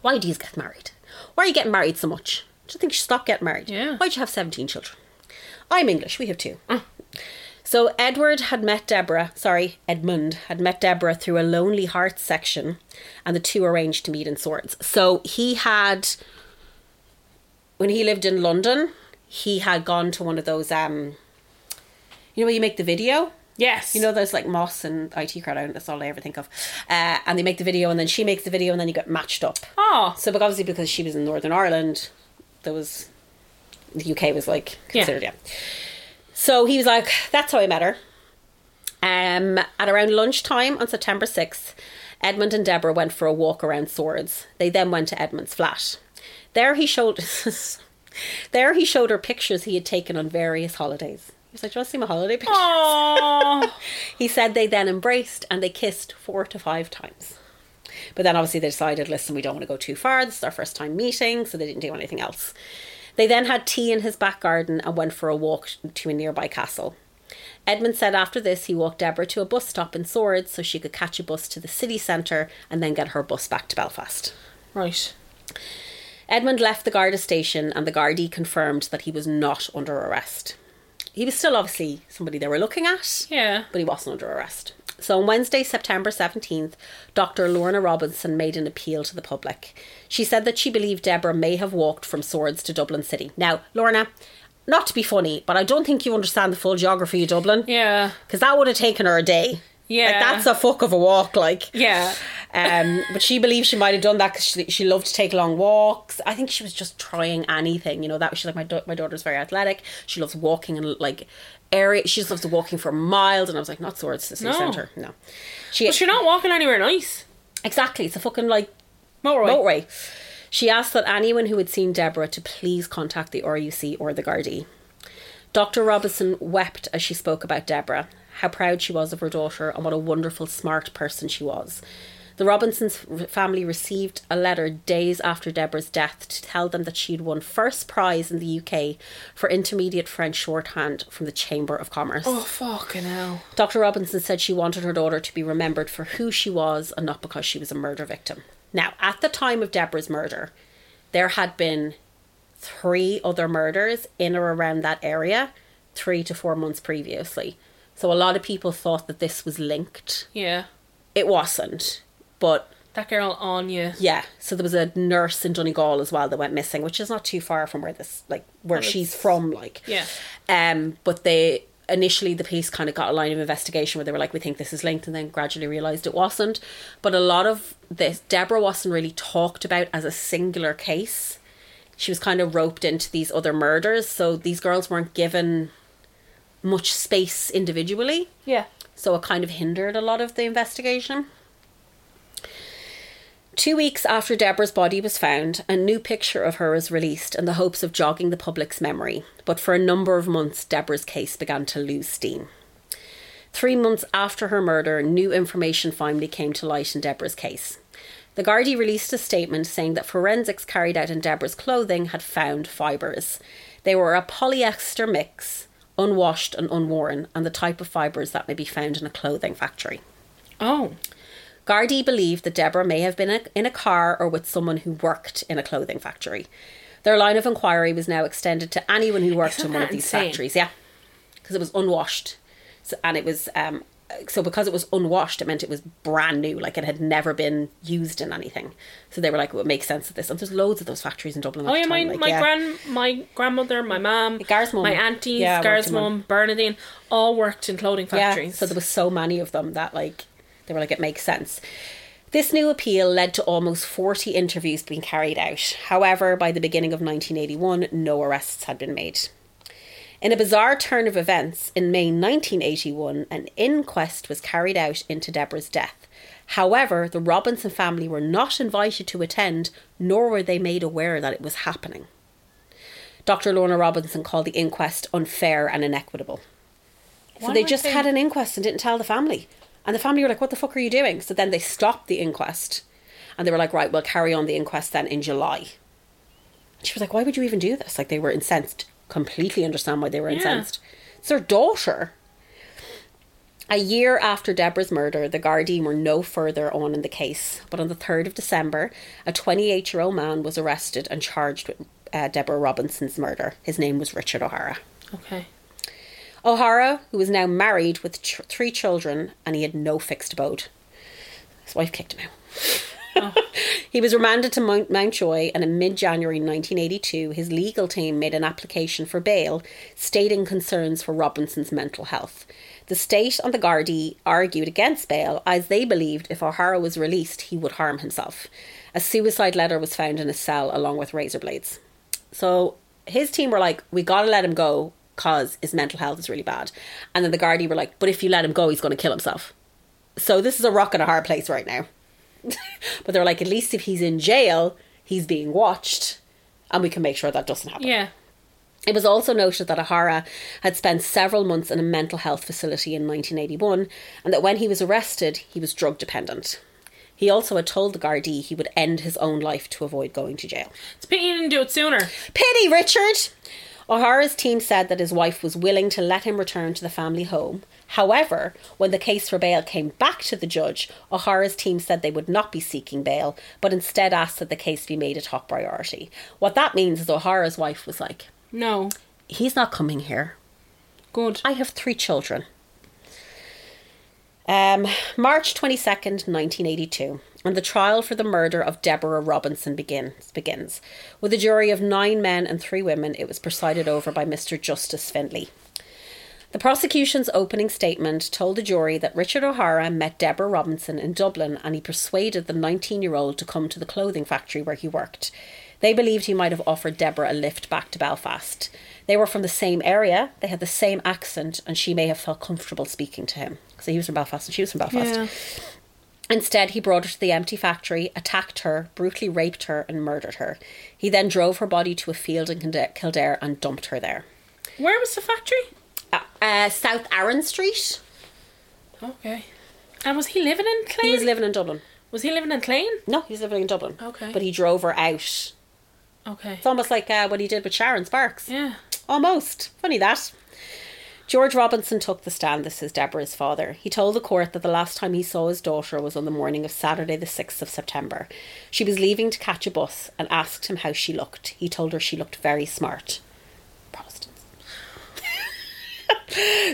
Why do you get married? Why are you getting married so much? Do you think you should stop getting married? Yeah. Why'd you have 17 children? I'm English, we have two. Mm. So Edward had met Deborah, sorry, Edmund had met Deborah through a Lonely Hearts section, and the two arranged to meet in Swords. So he had, when he lived in London, he had gone to one of those, um, you know, where you make the video. Yes. You know, there's like Moss and IT crowd. That's all I ever think of. Uh, and they make the video, and then she makes the video, and then you get matched up. Oh. So, but obviously, because she was in Northern Ireland, there was the UK was like Yeah. considered yeah. So he was like, "That's how I met her." Um, at around lunchtime on September sixth, Edmund and Deborah went for a walk around Swords. They then went to Edmund's flat. There he showed, there he showed her pictures he had taken on various holidays. He was like, "Do you want to see my holiday pictures?" He said they then embraced and they kissed four to five times. But then obviously they decided, listen, we don't want to go too far. This is our first time meeting, so they didn't do anything else. They then had tea in his back garden and went for a walk to a nearby castle. Edmund said after this he walked Deborah to a bus stop in Swords so she could catch a bus to the city centre and then get her bus back to Belfast. right. Edmund left the Garda station and the Gardaí confirmed that he was not under arrest. He was still obviously somebody they were looking at, Yeah. but he wasn't under arrest. So on Wednesday, September 17th, Dr. Lorna Robinson made an appeal to the public. She said that she believed Deborah may have walked from Swords to Dublin City. Now, Lorna, not to be funny, but I don't think you understand the full geography of Dublin. Yeah. Because that would have taken her a day. Yeah. Like, that's a fuck of a walk, like. Yeah. Um, but she believes she might have done that because she, she loved to take long walks. I think she was just trying anything, you know. That was she's like my my daughter's very athletic. She loves walking and like area. She just loves walking for miles. And I was like, not Swords City No. Centre, no. She But you're not walking anywhere nice. exactly. It's a fucking like Motorway. motorway. She asked that anyone who had seen Deborah to please contact the RUC or the Gardaí. Dr. Robinson wept as she spoke about Deborah, how proud she was of her daughter, and what a wonderful, smart person she was. The Robinsons family received a letter days after Deborah's death to tell them that she had won first prize in the UK for intermediate French shorthand from the Chamber of Commerce. Oh, fucking hell. Dr. Robinson said she wanted her daughter to be remembered for who she was and not because she was a murder victim. Now, at the time of Deborah's murder, there had been three other murders in or around that area three to four months previously. So a lot of people thought that this was linked. Yeah. It wasn't. But That girl on you. yeah, so there was a nurse in Donegal as well that went missing, which is not too far from where this like where Well, she's from, like. Yeah. Um, but they initially the police kind of got a line of investigation where they were like, we think this is linked, and then gradually realized it wasn't. But a lot of this, Deborah wasn't really talked about as a singular case. She was kind of roped into these other murders, so these girls weren't given much space individually. Yeah. So it kind of hindered a lot of the investigation. Two weeks after Deborah's body was found, a new picture of her was released in the hopes of jogging the public's memory. But for a number of months, Deborah's case began to lose steam. Three months after her murder, new information finally came to light in Deborah's case. The Gardaí released a statement saying that forensics carried out in Deborah's clothing had found fibres. They were a polyester mix, unwashed and unworn, and the type of fibres that may be found in a clothing factory. Oh. Gardaí believed that Deborah may have been a- in a car or with someone who worked in a clothing factory. Their line of inquiry was now extended to anyone who worked Isn't in one of these insane? factories. Yeah, because it was unwashed, so, and it was um, so because it was unwashed, it meant it was brand new, like it had never been used in anything. So they were like, "It would make sense of this." And there's loads of those factories in Dublin. Oh yeah, my like, my yeah. grand my grandmother, my mum, Gar's mum. my aunties, Yeah, Gar's one. Bernadine, all worked in clothing factories. Yeah, so there was so many of them that like they were like it makes sense. This new appeal led to almost 40 interviews being carried out. However, by the beginning of 1981, no arrests had been made. In a bizarre turn of events, in May 1981, an inquest was carried out into Deborah's death. However, the Robinson family were not invited to attend, nor were they made aware that it was happening. Dr. Lorna Robinson called the inquest unfair and inequitable. So Why they just they- had an inquest and didn't tell the family. And the family were like, what the fuck are you doing? So then they stopped the inquest. And they were like, right, we'll carry on the inquest then in July. She was like, why would you even do this? Like, they were incensed. Completely understand why they were Yeah. incensed. It's their daughter. A year after Deborah's murder, the Gardaí were no further on in the case. But on the 3rd of December, a 28 year old man was arrested and charged with uh, Deborah Robinson's murder. His name was Richard O'Hara. okay. O'Hara, who was now married with ch- three children, and he had no fixed abode. His wife kicked him out. he was remanded to Mount- Mountjoy, and in mid January 1982, his legal team made an application for bail, stating concerns for Robinson's mental health. The state and the Gardaí argued against bail as they believed if O'Hara was released, he would harm himself. A suicide letter was found in his cell along with razor blades. So his team were like, we gotta let him go because his mental health is really bad. And then the Gardaí were like, but if you let him go, he's gonna kill himself. So this is a rock and a hard place right now. but they're like, at least if he's in jail, he's being watched, and we can make sure that doesn't happen. Yeah. It was also noted that O'Hara had spent several months in a mental health facility in 1981 and that when he was arrested, he was drug dependent. He also had told the Gardaí he would end his own life to avoid going to jail. It's pity you didn't do it sooner. Pity, Richard! O'Hara's team said that his wife was willing to let him return to the family home. However, when the case for bail came back to the judge, O'Hara's team said they would not be seeking bail, but instead asked that the case be made a top priority. What that means is O'Hara's wife was like, No. he's not coming here. Good. I have three children. Um, March 22nd, 1982, and the trial for the murder of Deborah Robinson begins. begins. With a jury of nine men and three women, it was presided over by Mr. Justice Findlay. The prosecution's opening statement told the jury that Richard O'Hara met Deborah Robinson in Dublin and he persuaded the 19 year old to come to the clothing factory where he worked. They believed he might have offered Deborah a lift back to Belfast. They were from the same area, they had the same accent, and she may have felt comfortable speaking to him. So he was from Belfast and she was from Belfast. Instead, he brought her to the empty factory, attacked her, brutally raped her, and murdered her. He then drove her body to a field in Kildare and dumped her there. Where was the factory? Uh, uh, South Arran Street. Okay. And was he living in Clane? He was living in Dublin. Was he living in Clane? No, he was living in Dublin. Okay. But he drove her out. Okay. It's almost like uh, what he did with Sharon Sparks. Yeah. Almost. Funny that. George Robinson took the stand. This is Deborah's father. He told the court that the last time he saw his daughter was on the morning of Saturday, the 6th of September. She was leaving to catch a bus and asked him how she looked. He told her she looked very smart.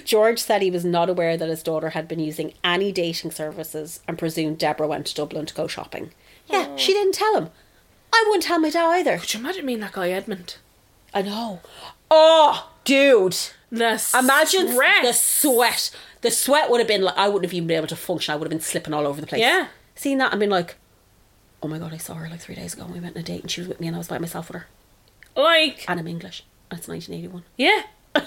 George said he was not aware that his daughter had been using any dating services and presumed Deborah went to Dublin to go shopping. Yeah, she didn't tell him. I wouldn't tell my dad either. Could you imagine being that guy Edmund? I know. Oh, dude. The Imagine the sweat. The sweat would have been like I wouldn't have even been able to function. I would have been slipping all over the place. Yeah. Seeing that and being like, oh my god, I saw her like three days ago. and We went on a date and she was with me and I was by myself with her. Like, And I'm English. And it's 1981. yeah.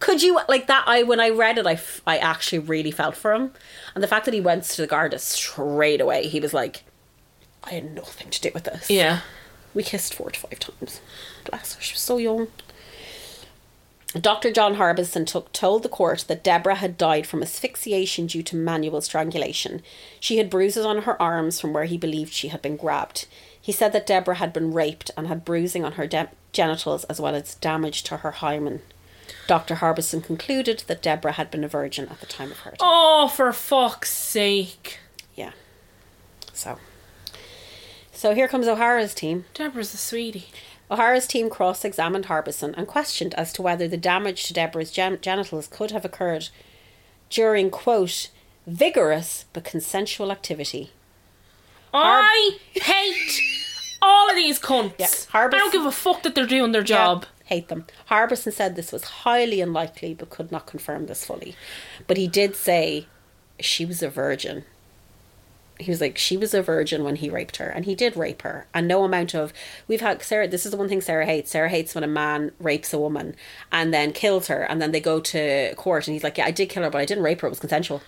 Could you like that? I when I read it, I, f- I actually really felt for him, and the fact that he went to the Garda straight away. He was like, I had nothing to do with this. Yeah. We kissed four to five times. Bless her, she was so young. Dr. John Harbison took, told the court that Deborah had died from asphyxiation due to manual strangulation. She had bruises on her arms from where he believed she had been grabbed. He said that Deborah had been raped and had bruising on her de- genitals as well as damage to her hymen. Dr. Harbison concluded that Deborah had been a virgin at the time of her death. Oh, for fuck's sake. Yeah. So. So here comes O'Hara's team. Deborah's a sweetie. O'Hara's team cross examined Harbison and questioned as to whether the damage to Deborah's gen- genitals could have occurred during, quote, vigorous but consensual activity. I hate all of these cunts. Yeah, I don't give a fuck that they're doing their job. Hate them. Harbison said this was highly unlikely but could not confirm this fully. But he did say she was a virgin. He was like, she was a virgin when he raped her, and he did rape her. And no amount of we've had Sarah. This is the one thing Sarah hates. Sarah hates when a man rapes a woman and then kills her, and then they go to court, and he's like, "Yeah, I did kill her, but I didn't rape her. It was consensual."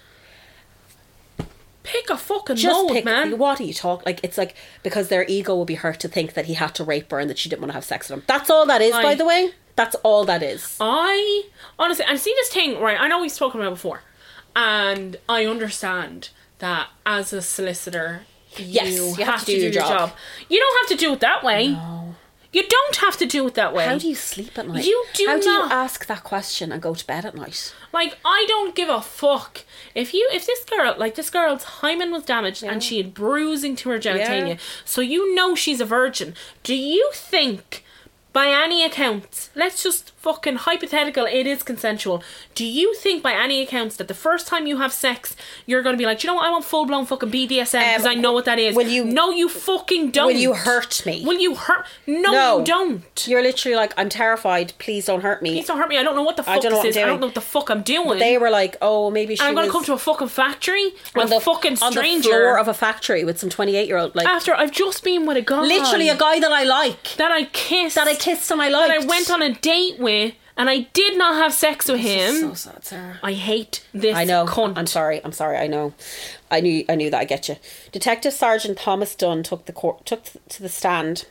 Pick a fucking Just mode, pick, man. What are you talk like? It's like because their ego will be hurt to think that he had to rape her and that she didn't want to have sex with him. That's all that is, by the way. That's all that is. I honestly, I see this thing right. I know we've spoken about it before, and I understand that as a solicitor, you, Yes, you have to do your job. You don't have to do it that way. You don't have to do it that way. How do you sleep at night? You do How do not. you ask that question and go to bed at night? Like I don't give a fuck if you if this girl like this girl's hymen was damaged and she had bruising to her genitalia, Yeah. so you know she's a virgin. Do you think? By any accounts, let's just fucking hypothetical, it is consensual. Do you think, by any accounts, that the first time you have sex, you're going to be like, "Do you know what? I want full blown fucking BDSM because I um, know what that is? will you- No, you fucking don't. Will you hurt me? Will you hurt? No, No. you don't. You're literally like, I'm terrified. Please don't hurt me. Please don't hurt me. I don't know what the fuck I don't know this is. I don't know what the fuck I'm doing. They were like, oh, maybe she I'm going to come to a fucking factory with on a fucking stranger on the floor of a factory with some 28 year old, like after I've just been with a guy. literally a guy that I like, that I kissed. that I kissed and I liked. That I went on a date with, and I did not have sex with him. So sad, Sarah. I hate this. I know. Cunt. I'm sorry. I'm sorry. I know. I knew. I knew that. I get you. Detective Sergeant Thomas Dunn took the court took to the stand.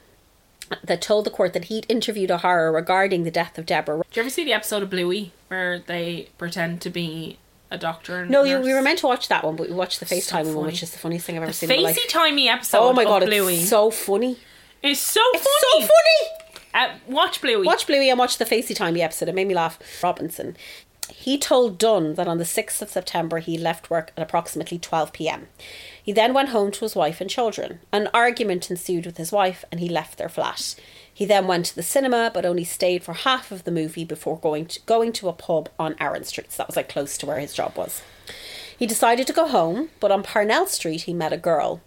That told the court that he'd interviewed O'Hara regarding the death of Deborah. Did you ever see the episode of Bluey where they pretend to be a doctor? And No, a you, nurse? we were meant to watch that one, but we watched the FaceTime one, which is the funniest thing I've ever The seen facey timey episode. Oh my god, Bluey. it's so funny. It's so It's funny. so funny. Uh, watch Bluey. Watch Bluey and watch the Facey Timey episode. It made me laugh. Robinson. He told Dunn that on the 6th of September he left work at approximately 12 pm. He then went home to his wife and children. An argument ensued with his wife and he left their flat. He then went to the cinema but only stayed for half of the movie before going to, going to a pub on Arran Street. So that was like close to where his job was. He decided to go home, but on Parnell Street he met a girl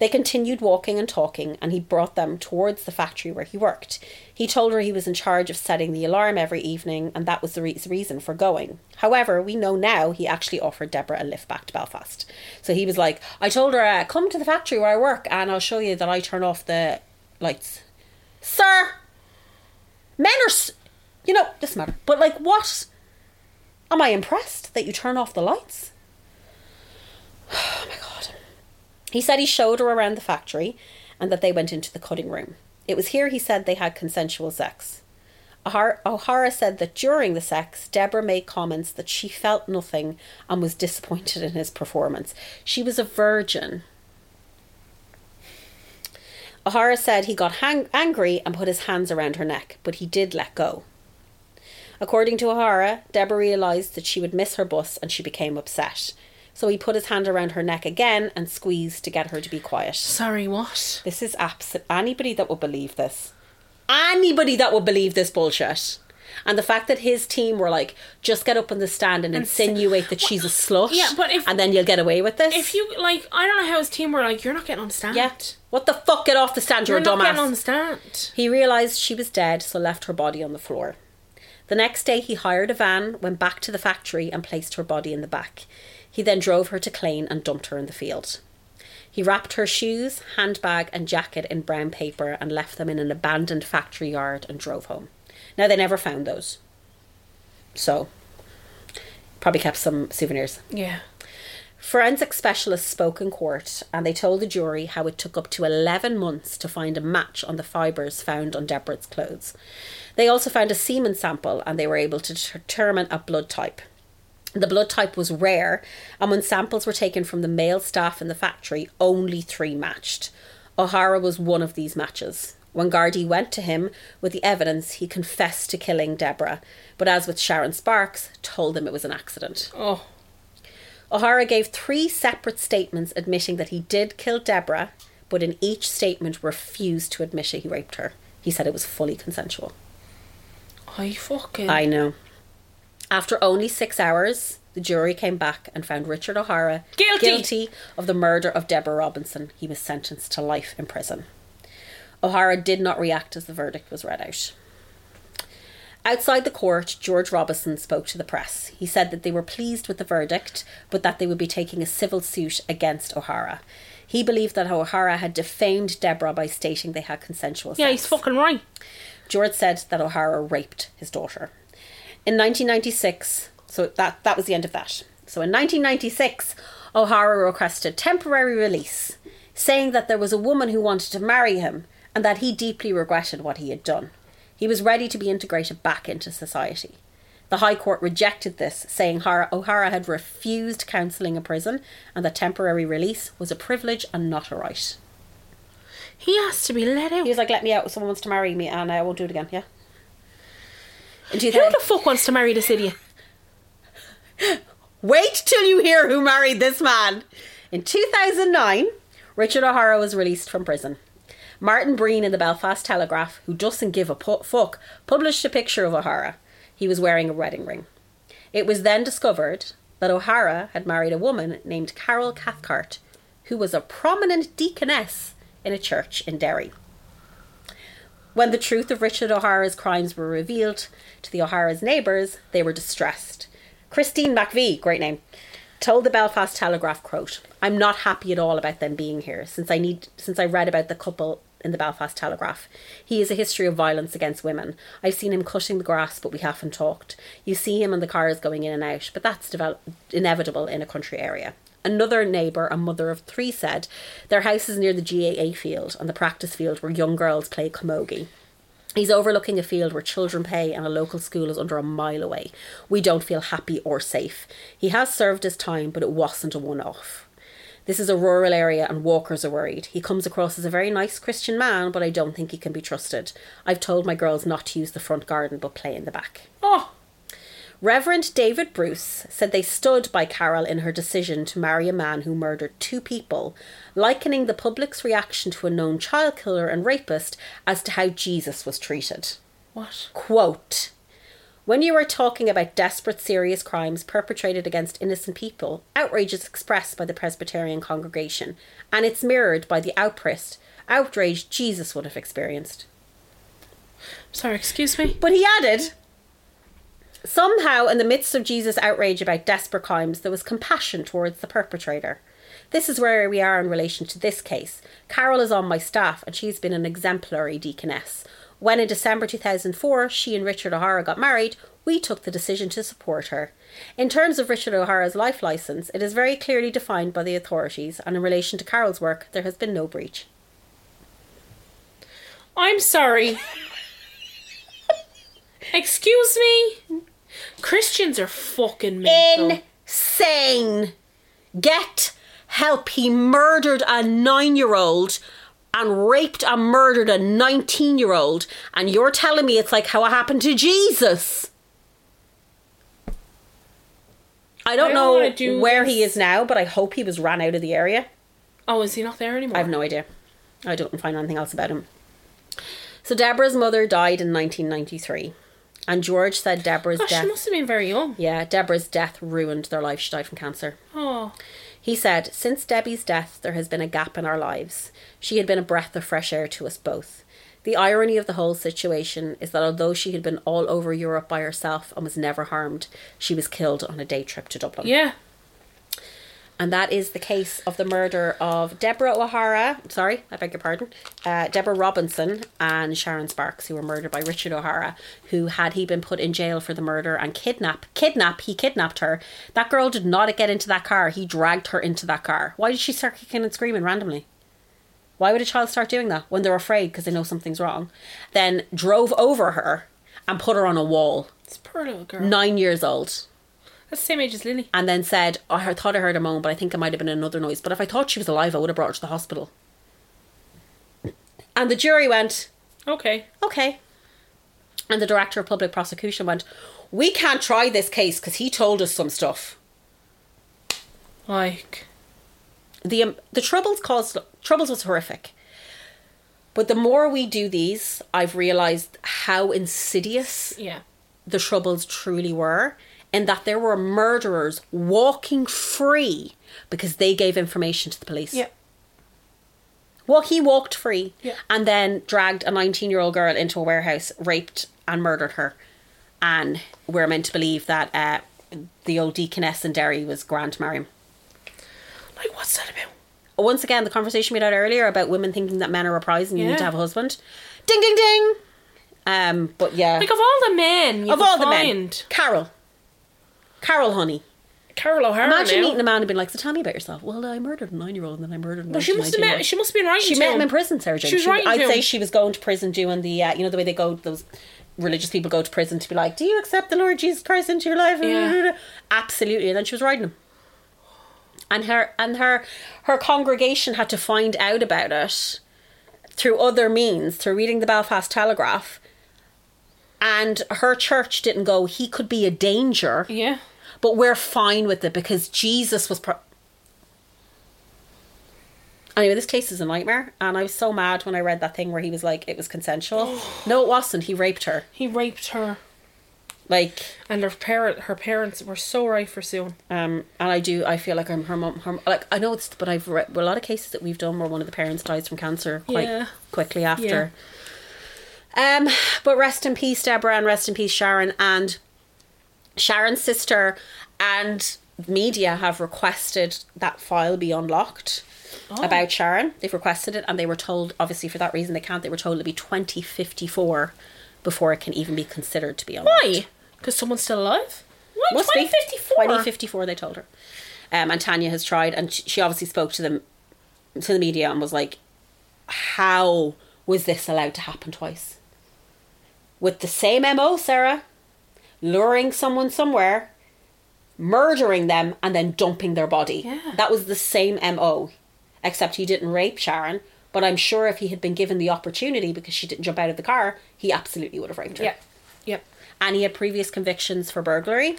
They continued walking and talking, and he brought them towards the factory where he worked. He told her he was in charge of setting the alarm every evening, and that was the re- reason for going. However, we know now he actually offered Deborah a lift back to Belfast. So he was like, I told her, uh, come to the factory where I work, and I'll show you that I turn off the lights. Sir! Men are. S- you know, doesn't matter. But, like, what? Am I impressed that you turn off the lights? Oh my god. He said he showed her around the factory and that they went into the cutting room. It was here he said they had consensual sex. O'Hara, said that during the sex, Deborah made comments that she felt nothing and was disappointed in his performance. She was a virgin. O'Hara said he got hang- angry and put his hands around her neck, but he did let go. According to O'Hara, Deborah realised that she would miss her bus and she became upset. So he put his hand around her neck again and squeezed to get her to be quiet. Sorry, what? This is absolute. Anybody that would believe this. Anybody that would believe this bullshit. And the fact that his team were like, just get up on the stand and, And insinuate that she's a slut. Yeah, but if- And then you'll get away with this. If you like, I don't know how his team were like. You're not getting on the stand. Yeah. What the fuck? Get off the stand, you're, You're a not getting on the dumbass. stand. He realised she was dead, so left her body on the floor. The next day, he hired a van, went back to the factory, and placed her body in the back. He then drove her to Clane and dumped her in the field. He wrapped her shoes, handbag, and jacket in brown paper and left them in an abandoned factory yard and drove home. Now, they never found those. So, probably kept some souvenirs. Yeah. Forensic specialists spoke in court and they told the jury how it took up to 11 months to find a match on the fibres found on Deborah's clothes. They also found a semen sample and they were able to determine a blood type. The blood type was rare, and when samples were taken from the male staff in the factory, only three matched. O'Hara was one of these matches. When Gardaí went to him with the evidence, he confessed to killing Deborah, but as with Sharon Sparks, told them it was an accident. Oh. O'Hara gave three separate statements admitting that he did kill Deborah, but in each statement refused to admit he raped her. He said it was fully consensual. I fucking. I know. After only six hours, the jury came back and found Richard O'Hara Guilty. of the murder of Deborah Robinson. He was sentenced to life in prison. O'Hara did not react as the verdict was read out. Outside the court, George Robinson spoke to the press. He said that they were pleased with the verdict, but that they would be taking a civil suit against O'Hara. He believed that O'Hara had defamed Deborah by stating they had consensual sex. yeah, he's fucking right. George said that O'Hara raped his daughter. In 1996, so that, that was the end of that. So in 1996, O'Hara requested temporary release, saying that there was a woman who wanted to marry him and that he deeply regretted what he had done. He was ready to be integrated back into society. The High Court rejected this, saying O'Hara had refused counselling in prison and that temporary release was a privilege and not a right. He has to be let out. He was like, let me out, someone wants to marry me and uh, I won't do it again, yeah? Who the fuck wants to marry this idiot? Wait till you hear who married this man. In 2009, Richard O'Hara was released from prison. Martin Breen in the Belfast Telegraph, who doesn't give a pu- fuck, published a picture of O'Hara. He was wearing a wedding ring. It was then discovered that O'Hara had married a woman named Carol Cathcart, who was a prominent deaconess in a church in Derry. When the truth of Richard O'Hara's crimes were revealed to the O'Hara's neighbours, they were distressed. Christine McVie, great name, told the Belfast Telegraph, quote, I'm not happy at all about them being here since I need since I read about the couple in the Belfast Telegraph. He has a history of violence against women. I've seen him cutting the grass, but we haven't talked. You see him on the cars going in and out, but that's develop- inevitable in a country area. Another neighbour, a mother of three, said their house is near the GAA field and the practice field where young girls play camogie. He's overlooking a field where children play and a local school is under a mile away. We don't feel happy or safe. He has served his time, but it wasn't a one off. This is a rural area and walkers are worried. He comes across as a very nice Christian man, but I don't think he can be trusted. I've told my girls not to use the front garden but play in the back. Oh, Reverend David Bruce said they stood by Carol in her decision to marry a man who murdered two people, likening the public's reaction to a known child killer and rapist as to how Jesus was treated. what? Quote When you are talking about desperate, serious crimes perpetrated against innocent people, outrage is expressed by the Presbyterian congregation, and it's mirrored by the outburst, outrage Jesus would have experienced. Sorry, excuse me. But he added, somehow, in the midst of Jesus' outrage about desperate crimes, there was compassion towards the perpetrator. This is where we are in relation to this case. Carol is on my staff, and she's been an exemplary deaconess. When in December 2004 she and Richard O'Hara got married, we took the decision to support her. In terms of Richard O'Hara's life licence, it is very clearly defined by the authorities, and in relation to Carol's work, there has been no breach. I'm sorry. Excuse me. Christians are fucking mental. Insane! Get help. He murdered a nine year old and raped and murdered a 19 year old, and you're telling me it's like how it happened to Jesus. I don't, I don't know do where he is now, but I hope he was ran out of the area. oh, is he not there anymore? I have no idea. I don't find anything else about him. So Deborah's mother died in 1993, and George said Deborah's Gosh, death. she must have been very young. Yeah, Deborah's death ruined their life. She died from cancer. Oh, He said, Since Debbie's death, there has been a gap in our lives. She had been a breath of fresh air to us both. The irony of the whole situation is that although she had been all over Europe by herself and was never harmed, she was killed on a day trip to Dublin. yeah. And that is the case of the murder of Deborah O'Hara, sorry, I beg your pardon, uh, Deborah Robinson and Sharon Sparks, who were murdered by Richard O'Hara, who, had he been put in jail for the murder and kidnap, kidnap, he kidnapped her. That girl did not get into that car, he dragged her into that car. Why did she start kicking and screaming randomly? Why would a child start doing that when they're afraid because they know something's wrong? Then drove over her and put her on a wall, It's a poor little girl. nine years old That's the same age as Lily. and then said, I thought I heard a moan, but I think it might have been another noise. But if I thought she was alive, I would have brought her to the hospital. And the jury went, Okay. okay. And the director of public prosecution went, we can't try this case because he told us some stuff. Like, The um, the troubles caused troubles was horrific. But the more we do these, I've realized how insidious yeah. the troubles truly were in that there were murderers walking free because they gave information to the police. Yeah. Well, he walked free Yeah. and then dragged a 19 year old girl into a warehouse, raped and murdered her. And we're meant to believe that uh, the old deaconess in Derry was grand to marry him. Like, what's that about? Once again, the conversation we had earlier about women thinking that men are a prize and you Yeah. need to have a husband. Ding, ding, ding. Um, but yeah, Like, of all the men of all the men, Carol, Carol, honey. Carol O'Hara Imagine now. meeting a man and being like, "So tell me about yourself." Well, I murdered a nine-year-old and then I murdered. Well, she must have met. She must have been writing She met him. him in prison, Sarah Jane. She was writing I'd say him. she was going to prison doing the, uh, you know, the way they go, those religious people go to prison to be like, "Do you accept the Lord Jesus Christ into your life?" Yeah. Absolutely. And then she was writing him. And her and her her congregation had to find out about it through other means, through reading the Belfast Telegraph. And her church didn't go, he could be a danger Yeah. but we're fine with it because Jesus was. Pro- anyway, this case is a nightmare, and I was so mad when I read that thing where he was like, it was consensual. no, it wasn't. He raped her. He raped her, Like, and her parent, her parents were so right for soon. um, and I do. I feel like I'm her mom. Her, like, I know it's, but I've read a lot of cases that we've done where one of the parents dies from cancer quite Yeah. quickly after. Um, but rest in peace, Deborah, and rest in peace, Sharon, and Sharon's sister and media have requested that file be unlocked about Sharon. They've requested it, and they were told, obviously, for that reason, they can't. They were told it'll be 2054 before it can even be considered to be unlocked. Why? Because someone's still alive. Why Must be. twenty fifty four? 2054, they told her. Um, and Tanya has tried, and she obviously spoke to them, to the media, and was like, "How was this allowed to happen twice? With the same mo, Sarah, luring someone somewhere, murdering them, and then dumping their body. Yeah. That was the same mo, except he didn't rape Sharon." But I'm sure if he had been given the opportunity because she didn't jump out of the car, he absolutely would have raped her. Yeah. Yep. And he had previous convictions for burglary,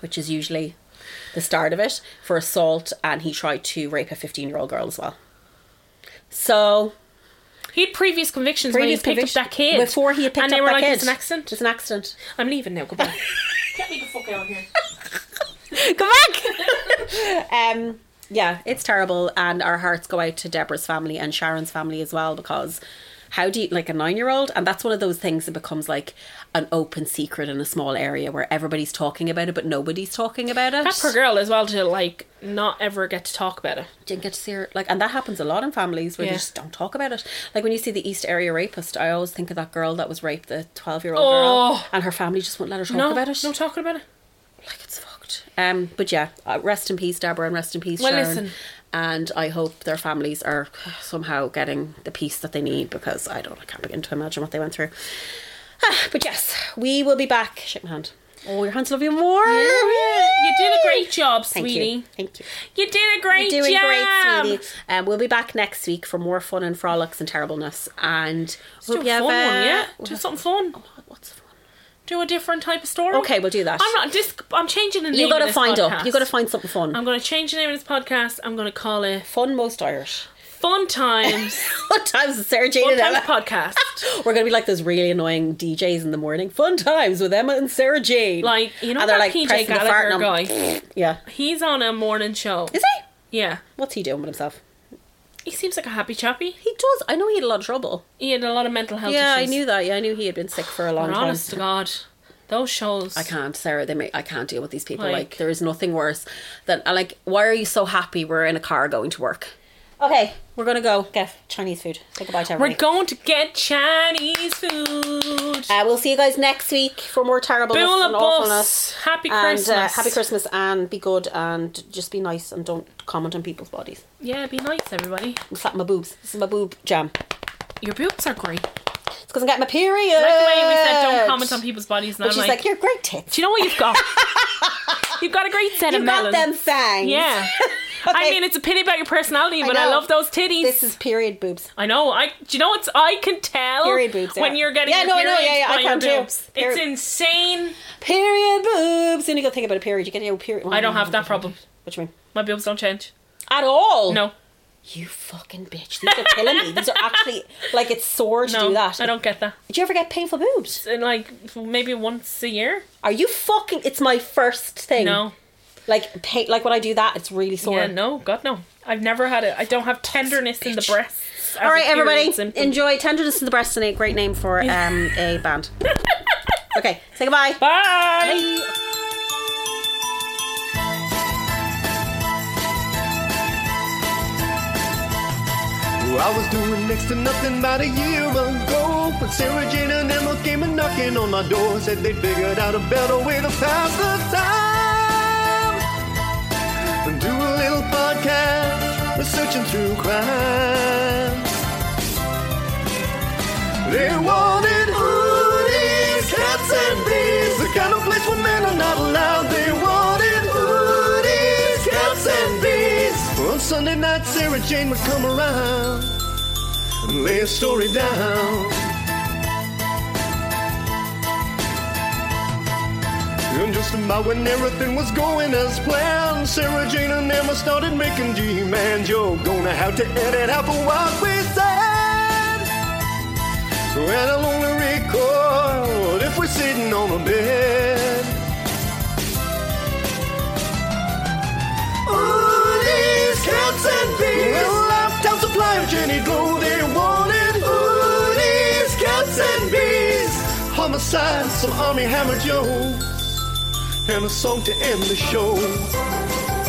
which is usually the start of it, for assault, and he tried to rape a 15 year old girl as well. So, He had previous convictions Previous when he picked conviction- up that kid. before he had picked and they were that like, kid. it's an accident. It's an accident. I'm leaving now. Goodbye. Get me the fuck out of here. Come back. um, yeah, it's terrible, and our hearts go out to Deborah's family and Sharon's family as well because how do you like a nine-year-old? And that's one of those things that becomes like an open secret in a small area where everybody's talking about it, but nobody's talking about it. That poor girl as well to like not ever get to talk about it. didn't get to see her like and that happens a lot in families where Yeah. they just don't talk about it like when you see the east area rapist i always think of that girl that was raped the 12 year old Oh. girl and her family just won't let her talk no, about it no talking about it. like it's fucked um but yeah uh, rest in peace deborah and rest in peace Well, Sharon. listen. And i hope their families are somehow getting the peace that they need because i don't i can't begin to imagine what they went through Ah, but yes we will be back shake my hand oh your hands love you more You did a great job, Thank sweetie. you. Thank you. You did a great You're doing job. great, sweetie. Um, we'll be back next week for more fun and frolics and terribleness. And Do a hope you fun have, one, yeah. Do something fun. What's fun? Do a different type of story. Okay, we'll do that. I'm not. This. I'm changing the name. You got of to this find podcast. up. You got to find something fun. I'm going to change the name of this podcast. I'm going to call it fun most Irish. Fun Times. What times is Sarah Jane Fun and Times Emma? podcast. We're gonna be like those really annoying DJs in the morning. Fun times with Emma and Sarah Jane. Like you know and they're like PJ pressing the fart Gallagher guy. Yeah. He's on a morning show. Is he? Yeah. What's he doing with himself? He seems like a happy chappy. He does. I know he had a lot of trouble. He had a lot of mental health yeah, issues. I knew that. Yeah, I knew he had been sick for a long But time. honest to God, those shows. I can't, Sarah. They make, I can't deal with these people. Like, Like- there is nothing worse than and, like. Why are you so happy? We're in a car going to work. Okay, we're gonna go get Chinese food. Say goodbye to We're going to get Chinese food. uh, we'll see you guys next week for more terribleness Bula and awfulness. Happy and, Christmas. Uh, happy Christmas and be good and just be nice and don't comment on people's bodies. Yeah, be nice, everybody. I'm slapping my boobs. This is my boob jam. Your boobs are great. It's because I'm getting my period. Like the way we said, don't comment on people's bodies. And But I'm she's like, like, you're great tits. do you know what you've got? you've got a great set You of got them fangs. Yeah. I mean, it's a pity about your personality, I but I, know. love those titties. This is period boobs. I know. I do you know what I can tell Period boobs, when yeah. you're getting Yeah, your no, period yeah, yeah, I your can too. boobs. Period- It's insane. Period boobs. The only good thing about a period, you get your period. I don't have that problem. What do you mean? My boobs don't change. At all? No, You fucking bitch. These are killing me. These are actually like it's sore to no, do that. I don't get that. Did you ever get painful boobs? And uh, like maybe once a year. Are you fucking? It's my first thing. No. Like pain. Like when I do that, it's really sore. Yeah, no, God no. I've never had it. I don't have tenderness in the breasts. as All a right, period everybody, symptom. enjoy tenderness in the breasts and a great name for um a band. okay, say goodbye. Bye. I was doing next to nothing about a year ago when Sarah Jane and Emma came a knocking on my door. Said they figured out a better way to pass the time. And do a little podcast, researching through crime. They wanted hoodies, cats, and bees. The kind of place where men are not allowed. They wanted hoodies, cats, and bees. On Sunday night, Sarah Jane would come around and lay a story down. And just about when everything was going as planned, Sarah Jane and Emma started making demands. You're gonna have to edit out for what we said. And I'll only record if we're sitting on a bed. Hoodies, cats, and bees. Well, lifetime supply of Jenny Glow. They wanted hoodies, cats, and bees. Homicide, some Army Hammer Joe. And a song to end the show.